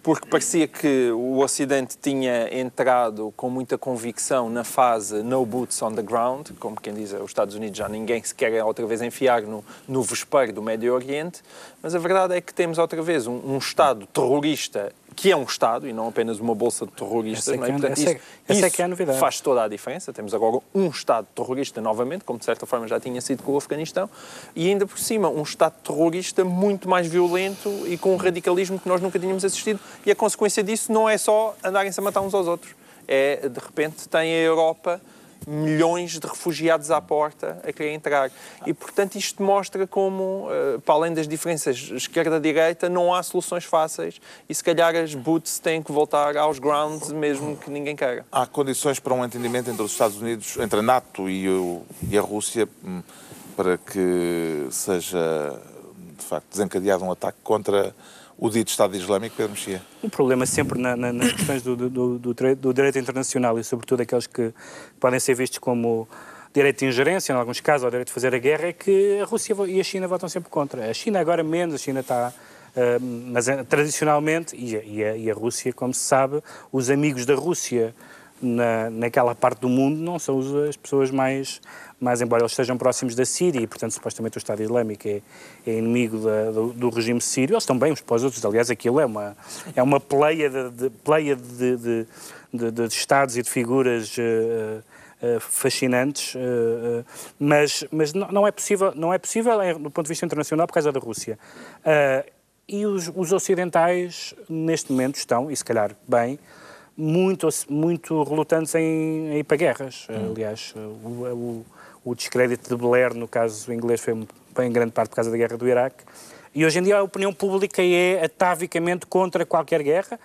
Porque parecia que o Ocidente tinha entrado com muita convicção na fase no boots on the ground, como quem diz, os Estados Unidos já ninguém se quer outra vez enfiar no, no vespeiro do Médio Oriente, mas a verdade é que temos outra vez um, um Estado terrorista que é um Estado e não apenas uma bolsa de terroristas. Essa, é, é, portanto, essa, isso, essa é que é a novidade. faz toda a diferença. Temos agora um Estado terrorista novamente, como de certa forma já tinha sido com o Afeganistão, e ainda por cima um Estado terrorista muito mais violento e com um radicalismo que nós nunca tínhamos assistido. E a consequência disso não é só andarem-se a matar uns aos outros. É, de repente, tem a Europa milhões de refugiados à porta a querer entrar. E, portanto, isto mostra como, eh, para além das diferenças esquerda-direita, não há soluções fáceis e, se calhar, as boots têm que voltar aos grounds, mesmo que ninguém queira. Há condições para um entendimento entre os Estados Unidos, entre a NATO e, o, e a Rússia, hum, para que seja, de facto, desencadeado um ataque contra o dito Estado Islâmico, Pedro Mexia? O problema sempre na, na, nas questões do, do, do, do, direito internacional e, sobretudo, aqueles que podem ser vistos como direito de ingerência, em alguns casos, ou direito de fazer a guerra, é que a Rússia e a China votam sempre contra. A China agora menos, a China está... Uh, mas uh, tradicionalmente, e a, e, a, e a Rússia, como se sabe, os amigos da Rússia na, naquela parte do mundo não são as pessoas mais, mais embora eles estejam próximos da Síria e, portanto, supostamente o Estado Islâmico é, é inimigo da, do, do, regime sírio, eles estão bem uns para os outros. Aliás, aquilo é uma, é uma pleia de, de, pleia de, de, de, Estados e de figuras uh, uh, fascinantes, uh, mas, mas não, é possível, não é possível do ponto de vista internacional por causa da Rússia. e os, os ocidentais, neste momento, estão, e se calhar bem, muito, muito relutantes em, em ir para guerras. Hum. Aliás, o, o, o, descrédito de Blair, no caso inglês, foi em grande parte por causa da guerra do Iraque. E hoje em dia a opinião pública é atavicamente contra qualquer guerra,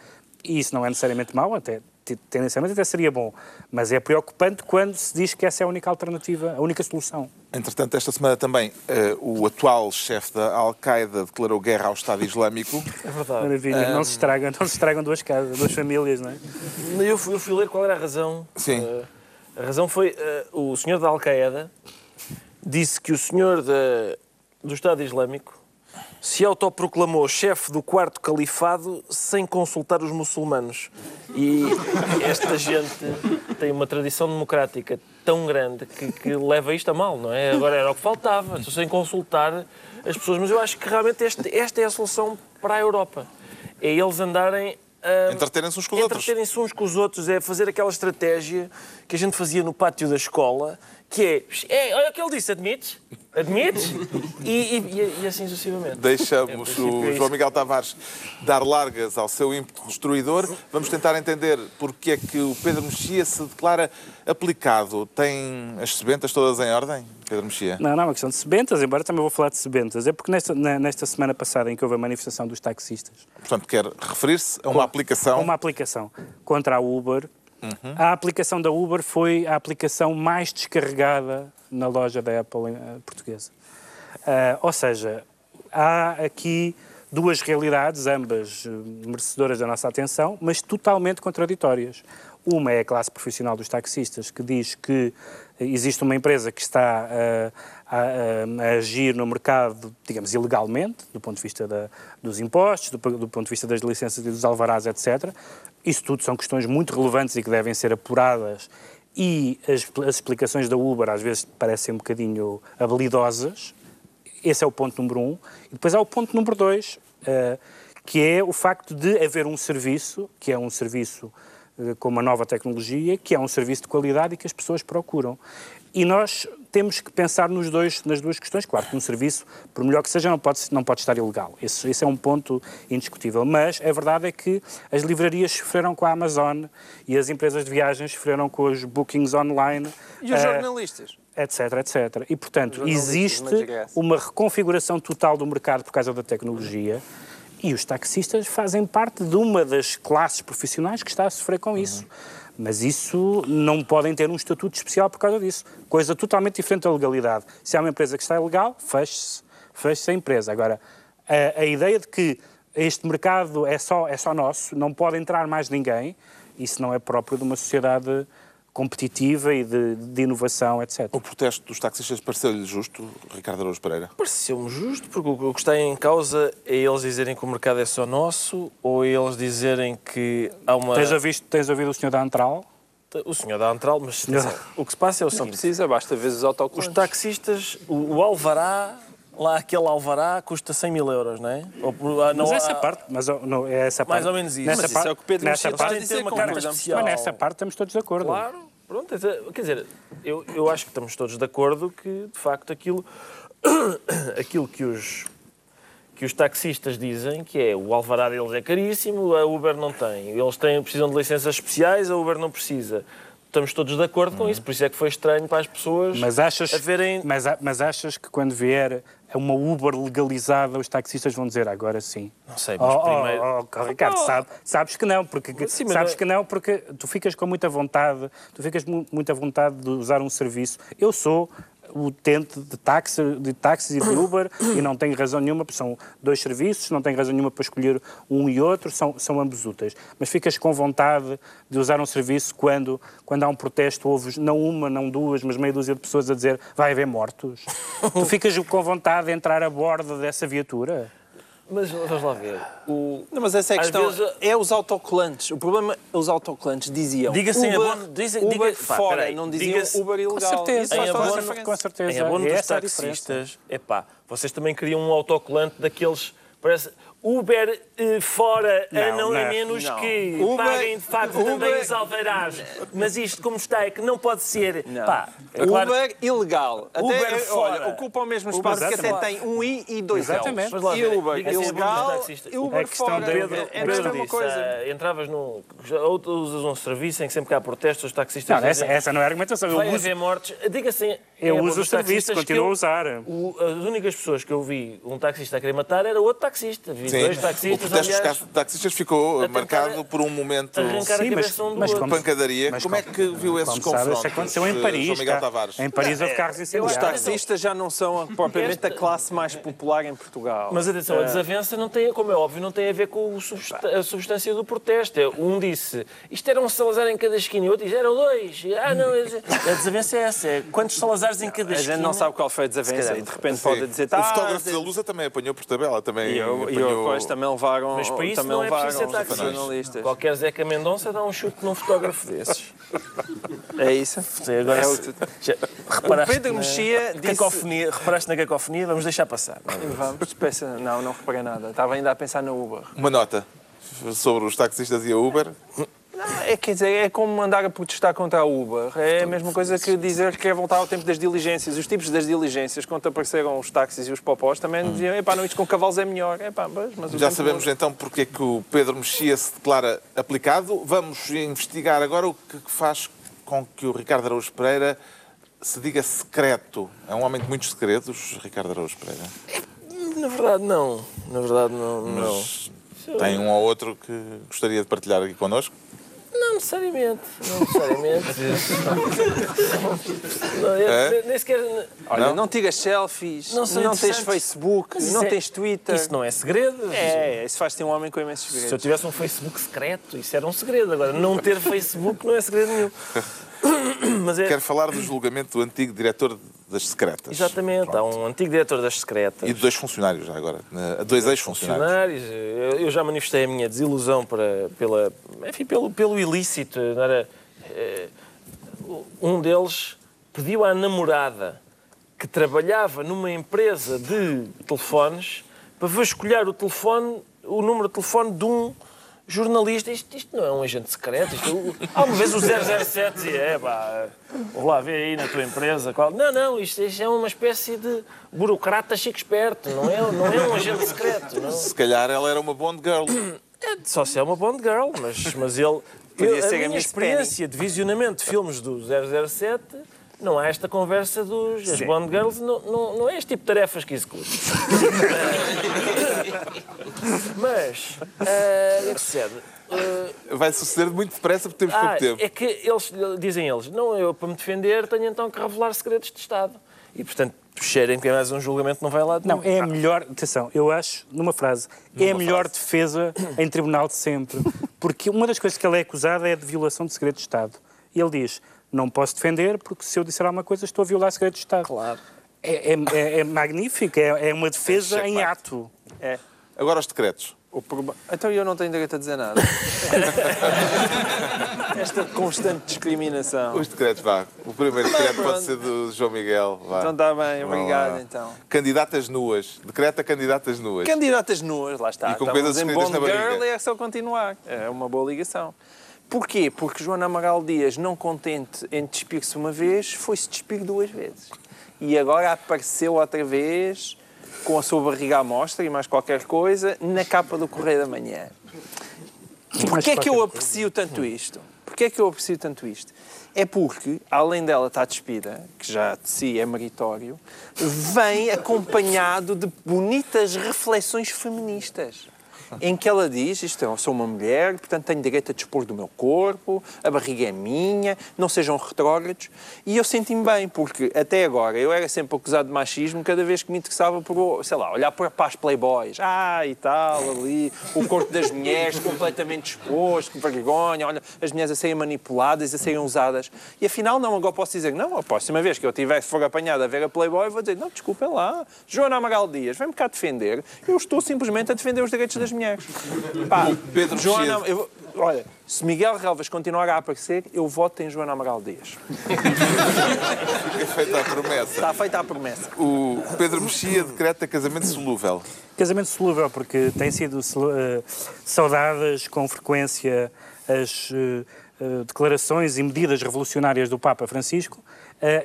e isso não é necessariamente mau, até te- tendencialmente até seria bom, mas é preocupante quando se diz que essa é a única alternativa, a única solução. Entretanto, esta semana também eh, o atual chefe da Al-Qaeda declarou guerra ao Estado Islâmico. (laughs) É verdade. Maravilha, não, se estragam, não se estragam duas casas, duas famílias, não é? Eu fui, eu fui ler qual era a razão. Sim. Eh, a razão foi eh, o senhor da Al-Qaeda disse que o senhor da- do Estado Islâmico se autoproclamou chefe do quarto califado sem consultar os muçulmanos. E esta gente tem uma tradição democrática tão grande que, que leva isto a mal, não é? Agora era o que faltava, sem consultar as pessoas. Mas eu acho que realmente este- esta é a solução para a Europa. É eles andarem Entreterem-se uns com os outros. Entreterem-se uns com os outros, é fazer aquela estratégia que a gente fazia no pátio da escola, que é, é olha o que ele disse, admites? Admites? E, e- e- assim sucessivamente. Deixamos princípio, é o. João Miguel Tavares dar largas ao seu ímpeto destruidor. Vamos tentar entender porque é que o Pedro Mexia se declara aplicado. Tem as sebentas todas em ordem, Pedro Mexia? Não, não é uma questão de sebentas, embora também vou falar de sebentas. É porque nesta, nesta semana passada em que houve a manifestação dos taxistas, Portanto, quer referir-se a uma aplicação. uma aplicação contra a Uber, a aplicação da Uber foi a aplicação mais descarregada na loja da Apple eh, portuguesa. Ah, ou seja, há aqui duas realidades, ambas eh, merecedoras da nossa atenção, mas totalmente contraditórias. Uma é a classe profissional dos taxistas, que diz que existe uma empresa que está a, a- a agir no mercado, digamos, ilegalmente, do ponto de vista da- dos impostos, do, do ponto de vista das licenças e dos alvarás, etc. Isso tudo são questões muito relevantes e que devem ser apuradas e as, as explicações da Uber às vezes parecem um bocadinho habilidosas. Esse é o ponto número um. E depois há o ponto número dois, eh, que é o facto de haver um serviço, que é um serviço eh, com uma nova tecnologia, que é um serviço de qualidade e que as pessoas procuram. E nós temos que pensar nos dois, nas duas questões. Claro que um serviço, por melhor que seja, não pode, não pode estar ilegal. Esse, esse é um ponto indiscutível. Mas a verdade é que as livrarias sofreram com a Amazon e as empresas de viagens sofreram com os bookings online. E os eh, jornalistas? etc, etc. E, portanto, existe uma reconfiguração total do mercado por causa da tecnologia e os taxistas fazem parte de uma das classes profissionais que está a sofrer com isso. Mas isso não podem ter um estatuto especial por causa disso. Coisa totalmente diferente da legalidade. Se há uma empresa que está ilegal, feche-se. Feche-se a empresa. Agora, a, a ideia de que este mercado é só, é só nosso, não pode entrar mais ninguém, isso não é próprio de uma sociedade competitiva e de, de inovação, etc. O protesto dos taxistas pareceu-lhe justo, Ricardo Araújo Pereira? Pareceu-me justo, porque o que está em causa é eles dizerem que o mercado é só nosso ou eles dizerem que há uma. Tens, ouvido, tens ouvido o senhor da Antral? O senhor da Antral, mas atenção, (laughs) o que se passa é o Não seguinte: precisa, basta ver os os autocolantes. taxistas, o, o alvará, lá aquele alvará custa 100 mil euros, não é? Ou, ah, não Mas há- essa parte, mas oh, não, é essa Mais parte. ou menos isso. Nessa Mas isso parte, é o que o Pedro nessa parte, tem uma carta concordamos. especial. mas nessa parte estamos todos de acordo. Claro, pronto. Quer dizer, eu, eu acho que estamos todos de acordo que, de facto, aquilo, (coughs) aquilo que, os, que os taxistas dizem, que é o alvará deles é caríssimo, a Uber não tem. Eles têm, precisam de licenças especiais, a Uber não precisa. Estamos todos de acordo com isso, por isso é que foi estranho para as pessoas Mas achas, a verem... mas, mas achas que quando vier uma Uber legalizada, os taxistas vão dizer agora sim? Não sei, mas Oh, oh, primeiro... oh, Ricardo, sabe- sabes que não, porque Sim, sabes não é- que não, porque tu ficas com muita vontade, tu ficas mu- muita vontade de usar um serviço. Eu sou utente de táxi, de táxis e de Uber e não tenho razão nenhuma, porque são dois serviços, não tenho razão nenhuma para escolher um e outro, são, são ambos úteis. Mas ficas com vontade de usar um serviço quando, quando há um protesto, ouves não uma, não duas, mas meia dúzia de pessoas a dizer vai haver mortos. (laughs) tu ficas com vontade de entrar a bordo dessa viatura? Mas vamos lá ver. O... Não, mas essa é a Às questão. vezes- É os autocolantes. O problema é os autocolantes diziam Diga-se em abono- dizem- Uber diga- pá, fora, peraí, não diziam Uber ilegal. Com certeza, Em a abono- com certeza. Em abono dos Essa é taxistas, epá, vocês também queriam um autocolante daqueles. Parece Uber eh, fora a Não, não, é não, menos não. que Uber- paguem de facto Uber- também os alvarás. Mas isto, como está, é que não pode ser. Não. Pá, é claro- Uber ilegal. Até, Uber eh, fora. olha, ocupa o mesmo Uber espaço que até tem um I e dois Exatamente. Mas lá E ver, Uber diga-se em ilegal e Uber É questão fora. de- Pedro, é a Pedro mesma disse, coisa. ah, entravas num. já Usas um serviço em que sempre que há protestos, os taxistas. Não, essa, dizem, essa não é a argumentação. Eu Vai uso, haver mortes. Diga-se. em eu abono uso o dos serviço, taxistas que continuo eu- a usar. O- as únicas pessoas que eu vi um taxista a querer matar era outro taxista. Vi 22 Sim, o taxistas, protesto dos taxistas ficou a marcado por um momento Sim, a mas- um mas como- pancadaria. Mas Como é que viu esses confrontos? isso aconteceu em eh, Paris. João Miguel? Tavares. Em Paris houve carros Os incendiados. taxistas já não são propriamente a classe mais popular em Portugal. Mas atenção, a É. desavença não tem, como é óbvio, não tem a ver com o a substância do protesto. É, Um disse, isto era um Salazar em cada esquina, e o outro diz, eram dois. Ah, não, a desavença é essa, é quantos Salazares em cada A esquina. gente não sabe qual foi a desavença e de repente pode dizer, o tá, fotógrafo da Lusa também apanhou por tabela. Também E eu, apanhou... eu depois também levaram, Mas para isso também não é levaram os jornalistas. Qualquer Zeca Mendonça dá um chute num fotógrafo desses. É isso? Sim, agora, É o- se- já, reparaste Pedro na Mexia disse- cacofonia, reparaste na cacofonia, vamos deixar passar. Vamos, peça, não, não reparei nada. Estava ainda a pensar na Uber. Uma nota sobre os taxistas e a Uber. Não, é, quer dizer, é como andar a protestar contra a Uber. É a mesma coisa que dizer que quer voltar ao tempo das diligências. Os tipos das diligências, quando apareceram os táxis e os popós, também diziam, epá, não, isto com cavalos é melhor. Epá, mas, Já sabemos então porque é que o Pedro Mexia se declara aplicado. Vamos investigar agora o que faz com que o Ricardo Araújo Pereira se diga secreto. É um homem de muitos segredos, Ricardo Araújo Pereira. Na verdade, não. Na verdade, não. não. Mas tem um ou outro que gostaria de partilhar aqui connosco. Não necessariamente. Não necessariamente. (laughs) não, eu, É? Nem sequer. Olha, Não? não, tiras selfies, Não não, tens. Facebook, Mas não é- tens Twitter. Isso não é segredo. É, isso faz-te um homem com imensos Se eu segredos. tivesse um Facebook secreto, isso era um segredo. Agora, não ter Facebook não é segredo nenhum. (laughs) Mas é. Quero falar do julgamento do antigo diretor das secretas. Exatamente, há um antigo diretor das secretas. E de dois funcionários já agora. Dois ex-funcionários. funcionários. Eu, já manifestei a minha desilusão para, pela, enfim, pelo, pelo ilícito. Era, eh, um deles pediu à namorada que trabalhava numa empresa de telefones para vasculhar o telefone, o número de telefone de um jornalista. Isto, isto não é um agente secreto. Isto, o- alguma vez o 007 dizia, é pá, vou lá ver aí na tua empresa. Qual... Não, não, isto, isto é uma espécie de burocrata chique esperto. Não é, não é um agente secreto. Não. Se calhar ela era uma Bond Girl. É, só se é uma Bond Girl, mas, mas ele. Podia eu- ser a minha experiência de visionamento de filmes do 007 não há esta conversa dos. As Bond Girls não, não, não é este tipo de tarefas que executam. (laughs) mas. o que é que sucede? Ah, Vai suceder muito depressa porque temos ah, pouco tempo. é que eles dizem eles, não, eu para me defender tenho então que revelar segredos de Estado. E portanto, cheirem que é mais um julgamento não vai lá de Não, é a melhor, atenção, eu acho, numa frase, é a melhor defesa em tribunal de sempre. (laughs) Porque uma das coisas que ele é acusado é de violação de segredo de Estado. E ele diz, não posso defender porque se eu disser alguma coisa estou a violar segredo de Estado. Claro. É, é, é- é magnífico, é, é uma defesa É em ato. É. Agora os decretos. Proba- Então eu não tenho direito a dizer nada. (laughs) Esta constante discriminação. Os decretos, vá. O primeiro decreto pode ser do João Miguel. Vá. Então está bem, obrigado lá. então. Candidatas nuas. Decreta candidatas nuas. Candidatas nuas, lá está. E com Estamos coisas em Bond na barriga. Girl é só continuar. É uma boa ligação. Porquê? Porque Joana Amaral Dias, não contente em despir-se uma vez, foi-se despir duas vezes. E agora apareceu outra vez com a sua barriga à mostra e mais qualquer coisa na capa do Correio da Manhã. Porquê é que eu aprecio tanto isto? Porquê é que eu aprecio tanto isto? É porque, além dela estar despida, que já de si é meritório, vem acompanhado de bonitas reflexões feministas. Em que ela diz, isto é, eu sou uma mulher, portanto tenho direito a dispor do meu corpo, a barriga é minha, não sejam retrógrados. E eu senti-me bem, porque até agora eu era sempre acusado de machismo cada vez que me interessava por, sei lá, olhar para as playboys. Ah, e tal, ali, o corpo das mulheres completamente exposto, que vergonha, olha, as mulheres a serem manipuladas, a serem usadas. E afinal, não, agora posso dizer, não, a próxima vez que eu tiver, for apanhado a ver a Playboy, vou dizer, não, desculpem lá, Joana Amaral Dias, vem-me cá defender, eu estou simplesmente a defender os direitos das mulheres. Pá, Pedro Joana, Mexia. eu- olha, se Miguel Relvas continuar a aparecer, eu voto em Joana Amaral Dias. É feita a promessa. Está feita a promessa. O Pedro Mexia decreta casamento solúvel. Casamento solúvel, porque têm sido eh, saudadas com frequência as eh, eh, declarações e medidas revolucionárias do Papa Francisco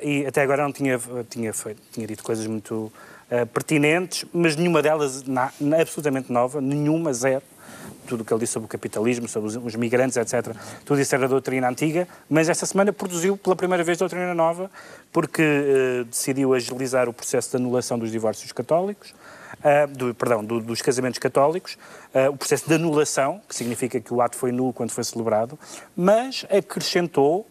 e até agora não tinha, tinha, feito, tinha dito coisas muito eh, pertinentes, mas nenhuma delas na- na- absolutamente nova, nenhuma, zero, tudo o que ele disse sobre o capitalismo, sobre os, os migrantes, etc. Tudo isso era doutrina antiga, mas esta semana produziu pela primeira vez doutrina nova, porque eh, decidiu agilizar o processo de anulação dos divórcios católicos, ah, do, perdão, do- dos casamentos católicos, ah, o processo de anulação, que significa que o ato foi nulo quando foi celebrado, mas acrescentou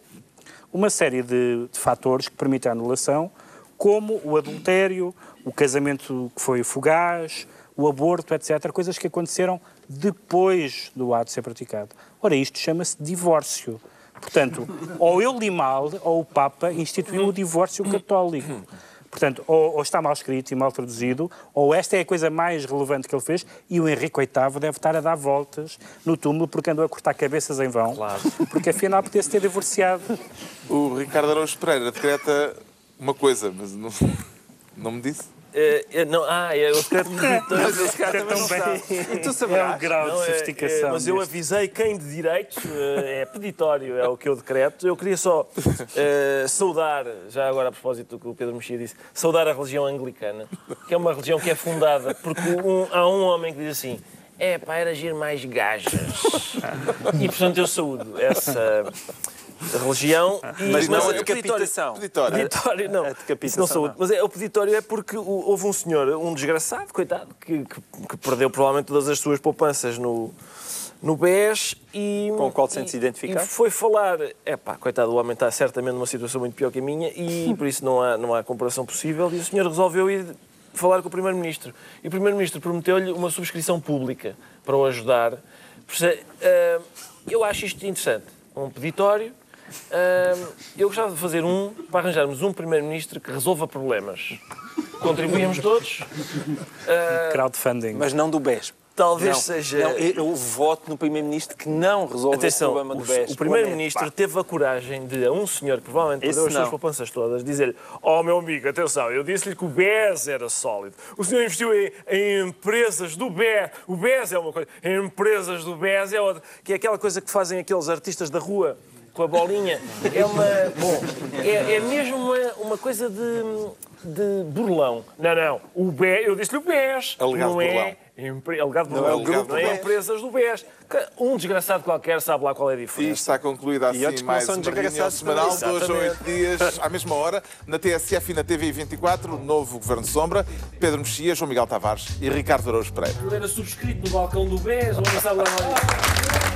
uma série de, de fatores que permitem a anulação, como o adultério, o casamento que foi fugaz, o aborto, etc. Coisas que aconteceram depois do ato ser praticado. Ora, isto chama-se divórcio. Portanto, ou eu li mal, ou o Papa instituiu o divórcio católico. Portanto, ou, ou está mal escrito e mal traduzido, ou esta é a coisa mais relevante que ele fez, e o Henrique VIII deve estar a dar voltas no túmulo porque andou a cortar cabeças em vão. Claro. Porque afinal podia-se ter divorciado. O Ricardo Araújo Pereira decreta uma coisa, mas não, não me disse. Eh, eh, não, ah, é o decreto de Mas esse cara também não bem. Tu É saberás. um grau Não, de é- sofisticação. é, mas eu avisei quem de direito, eh, é peditório, é o que eu decreto. Eu queria só saudar, já agora a propósito do que o Pedro Mexia disse, saudar a religião anglicana, que é uma religião que é fundada porque um- há um homem que diz assim. É para erigir mais gajas. E portanto eu saúdo essa religião. (laughs) E, Mas não é a decapitação. Peditório. Peditório, não. A decapitação, Isso não saúde. Mas é, o peditório é porque houve um senhor, um desgraçado, coitado, que, que- que perdeu provavelmente todas as suas poupanças no, no BES e... Com o qual te sentes e- identificado? E foi falar... É pá, coitado, o homem está certamente numa situação muito pior que a minha e (laughs) por isso não há, não há comparação possível e o senhor resolveu ir falar com o Primeiro-Ministro. E o Primeiro-Ministro prometeu-lhe uma subscrição pública para o ajudar. Ah, eu acho isto interessante. Um peditório Ahm, eu gostava de fazer um para arranjarmos um primeiro-ministro que resolva problemas. Contribuímos todos. Crowdfunding. Mas não do BES. Talvez Não, seja. não, eu, voto no Primeiro-Ministro que não resolve Atenção, o problema do BES. o primeiro-ministro teve a coragem de, a um senhor que provavelmente Esse perdeu as suas não. poupanças todas, dizer-lhe: Oh, meu amigo, atenção, eu disse-lhe que o BES era sólido. O senhor investiu em, em empresas do BES. O BES é uma coisa, em empresas do BES é outra. Que é aquela coisa que fazem aqueles artistas da rua com a bolinha. É uma. Bom, é, é mesmo uma, uma coisa de, de burlão. Não, não. O BES, eu disse-lhe o BES. Alegado não burlão. é. Empre, alegado Não é burlão. o grupo não é empresas do BES. Um desgraçado qualquer sabe lá qual é a E diferença. está concluída E outros assim que não mais uma reunião desgraçados semanal hoje a oito dias, à mesma hora, na TSF e na TV 24, novo Governo de Sombra, Pedro Mexia, João Miguel Tavares e Ricardo Araújo Pereira. Ele era subscrito no balcão do BES, ou não sabe lá.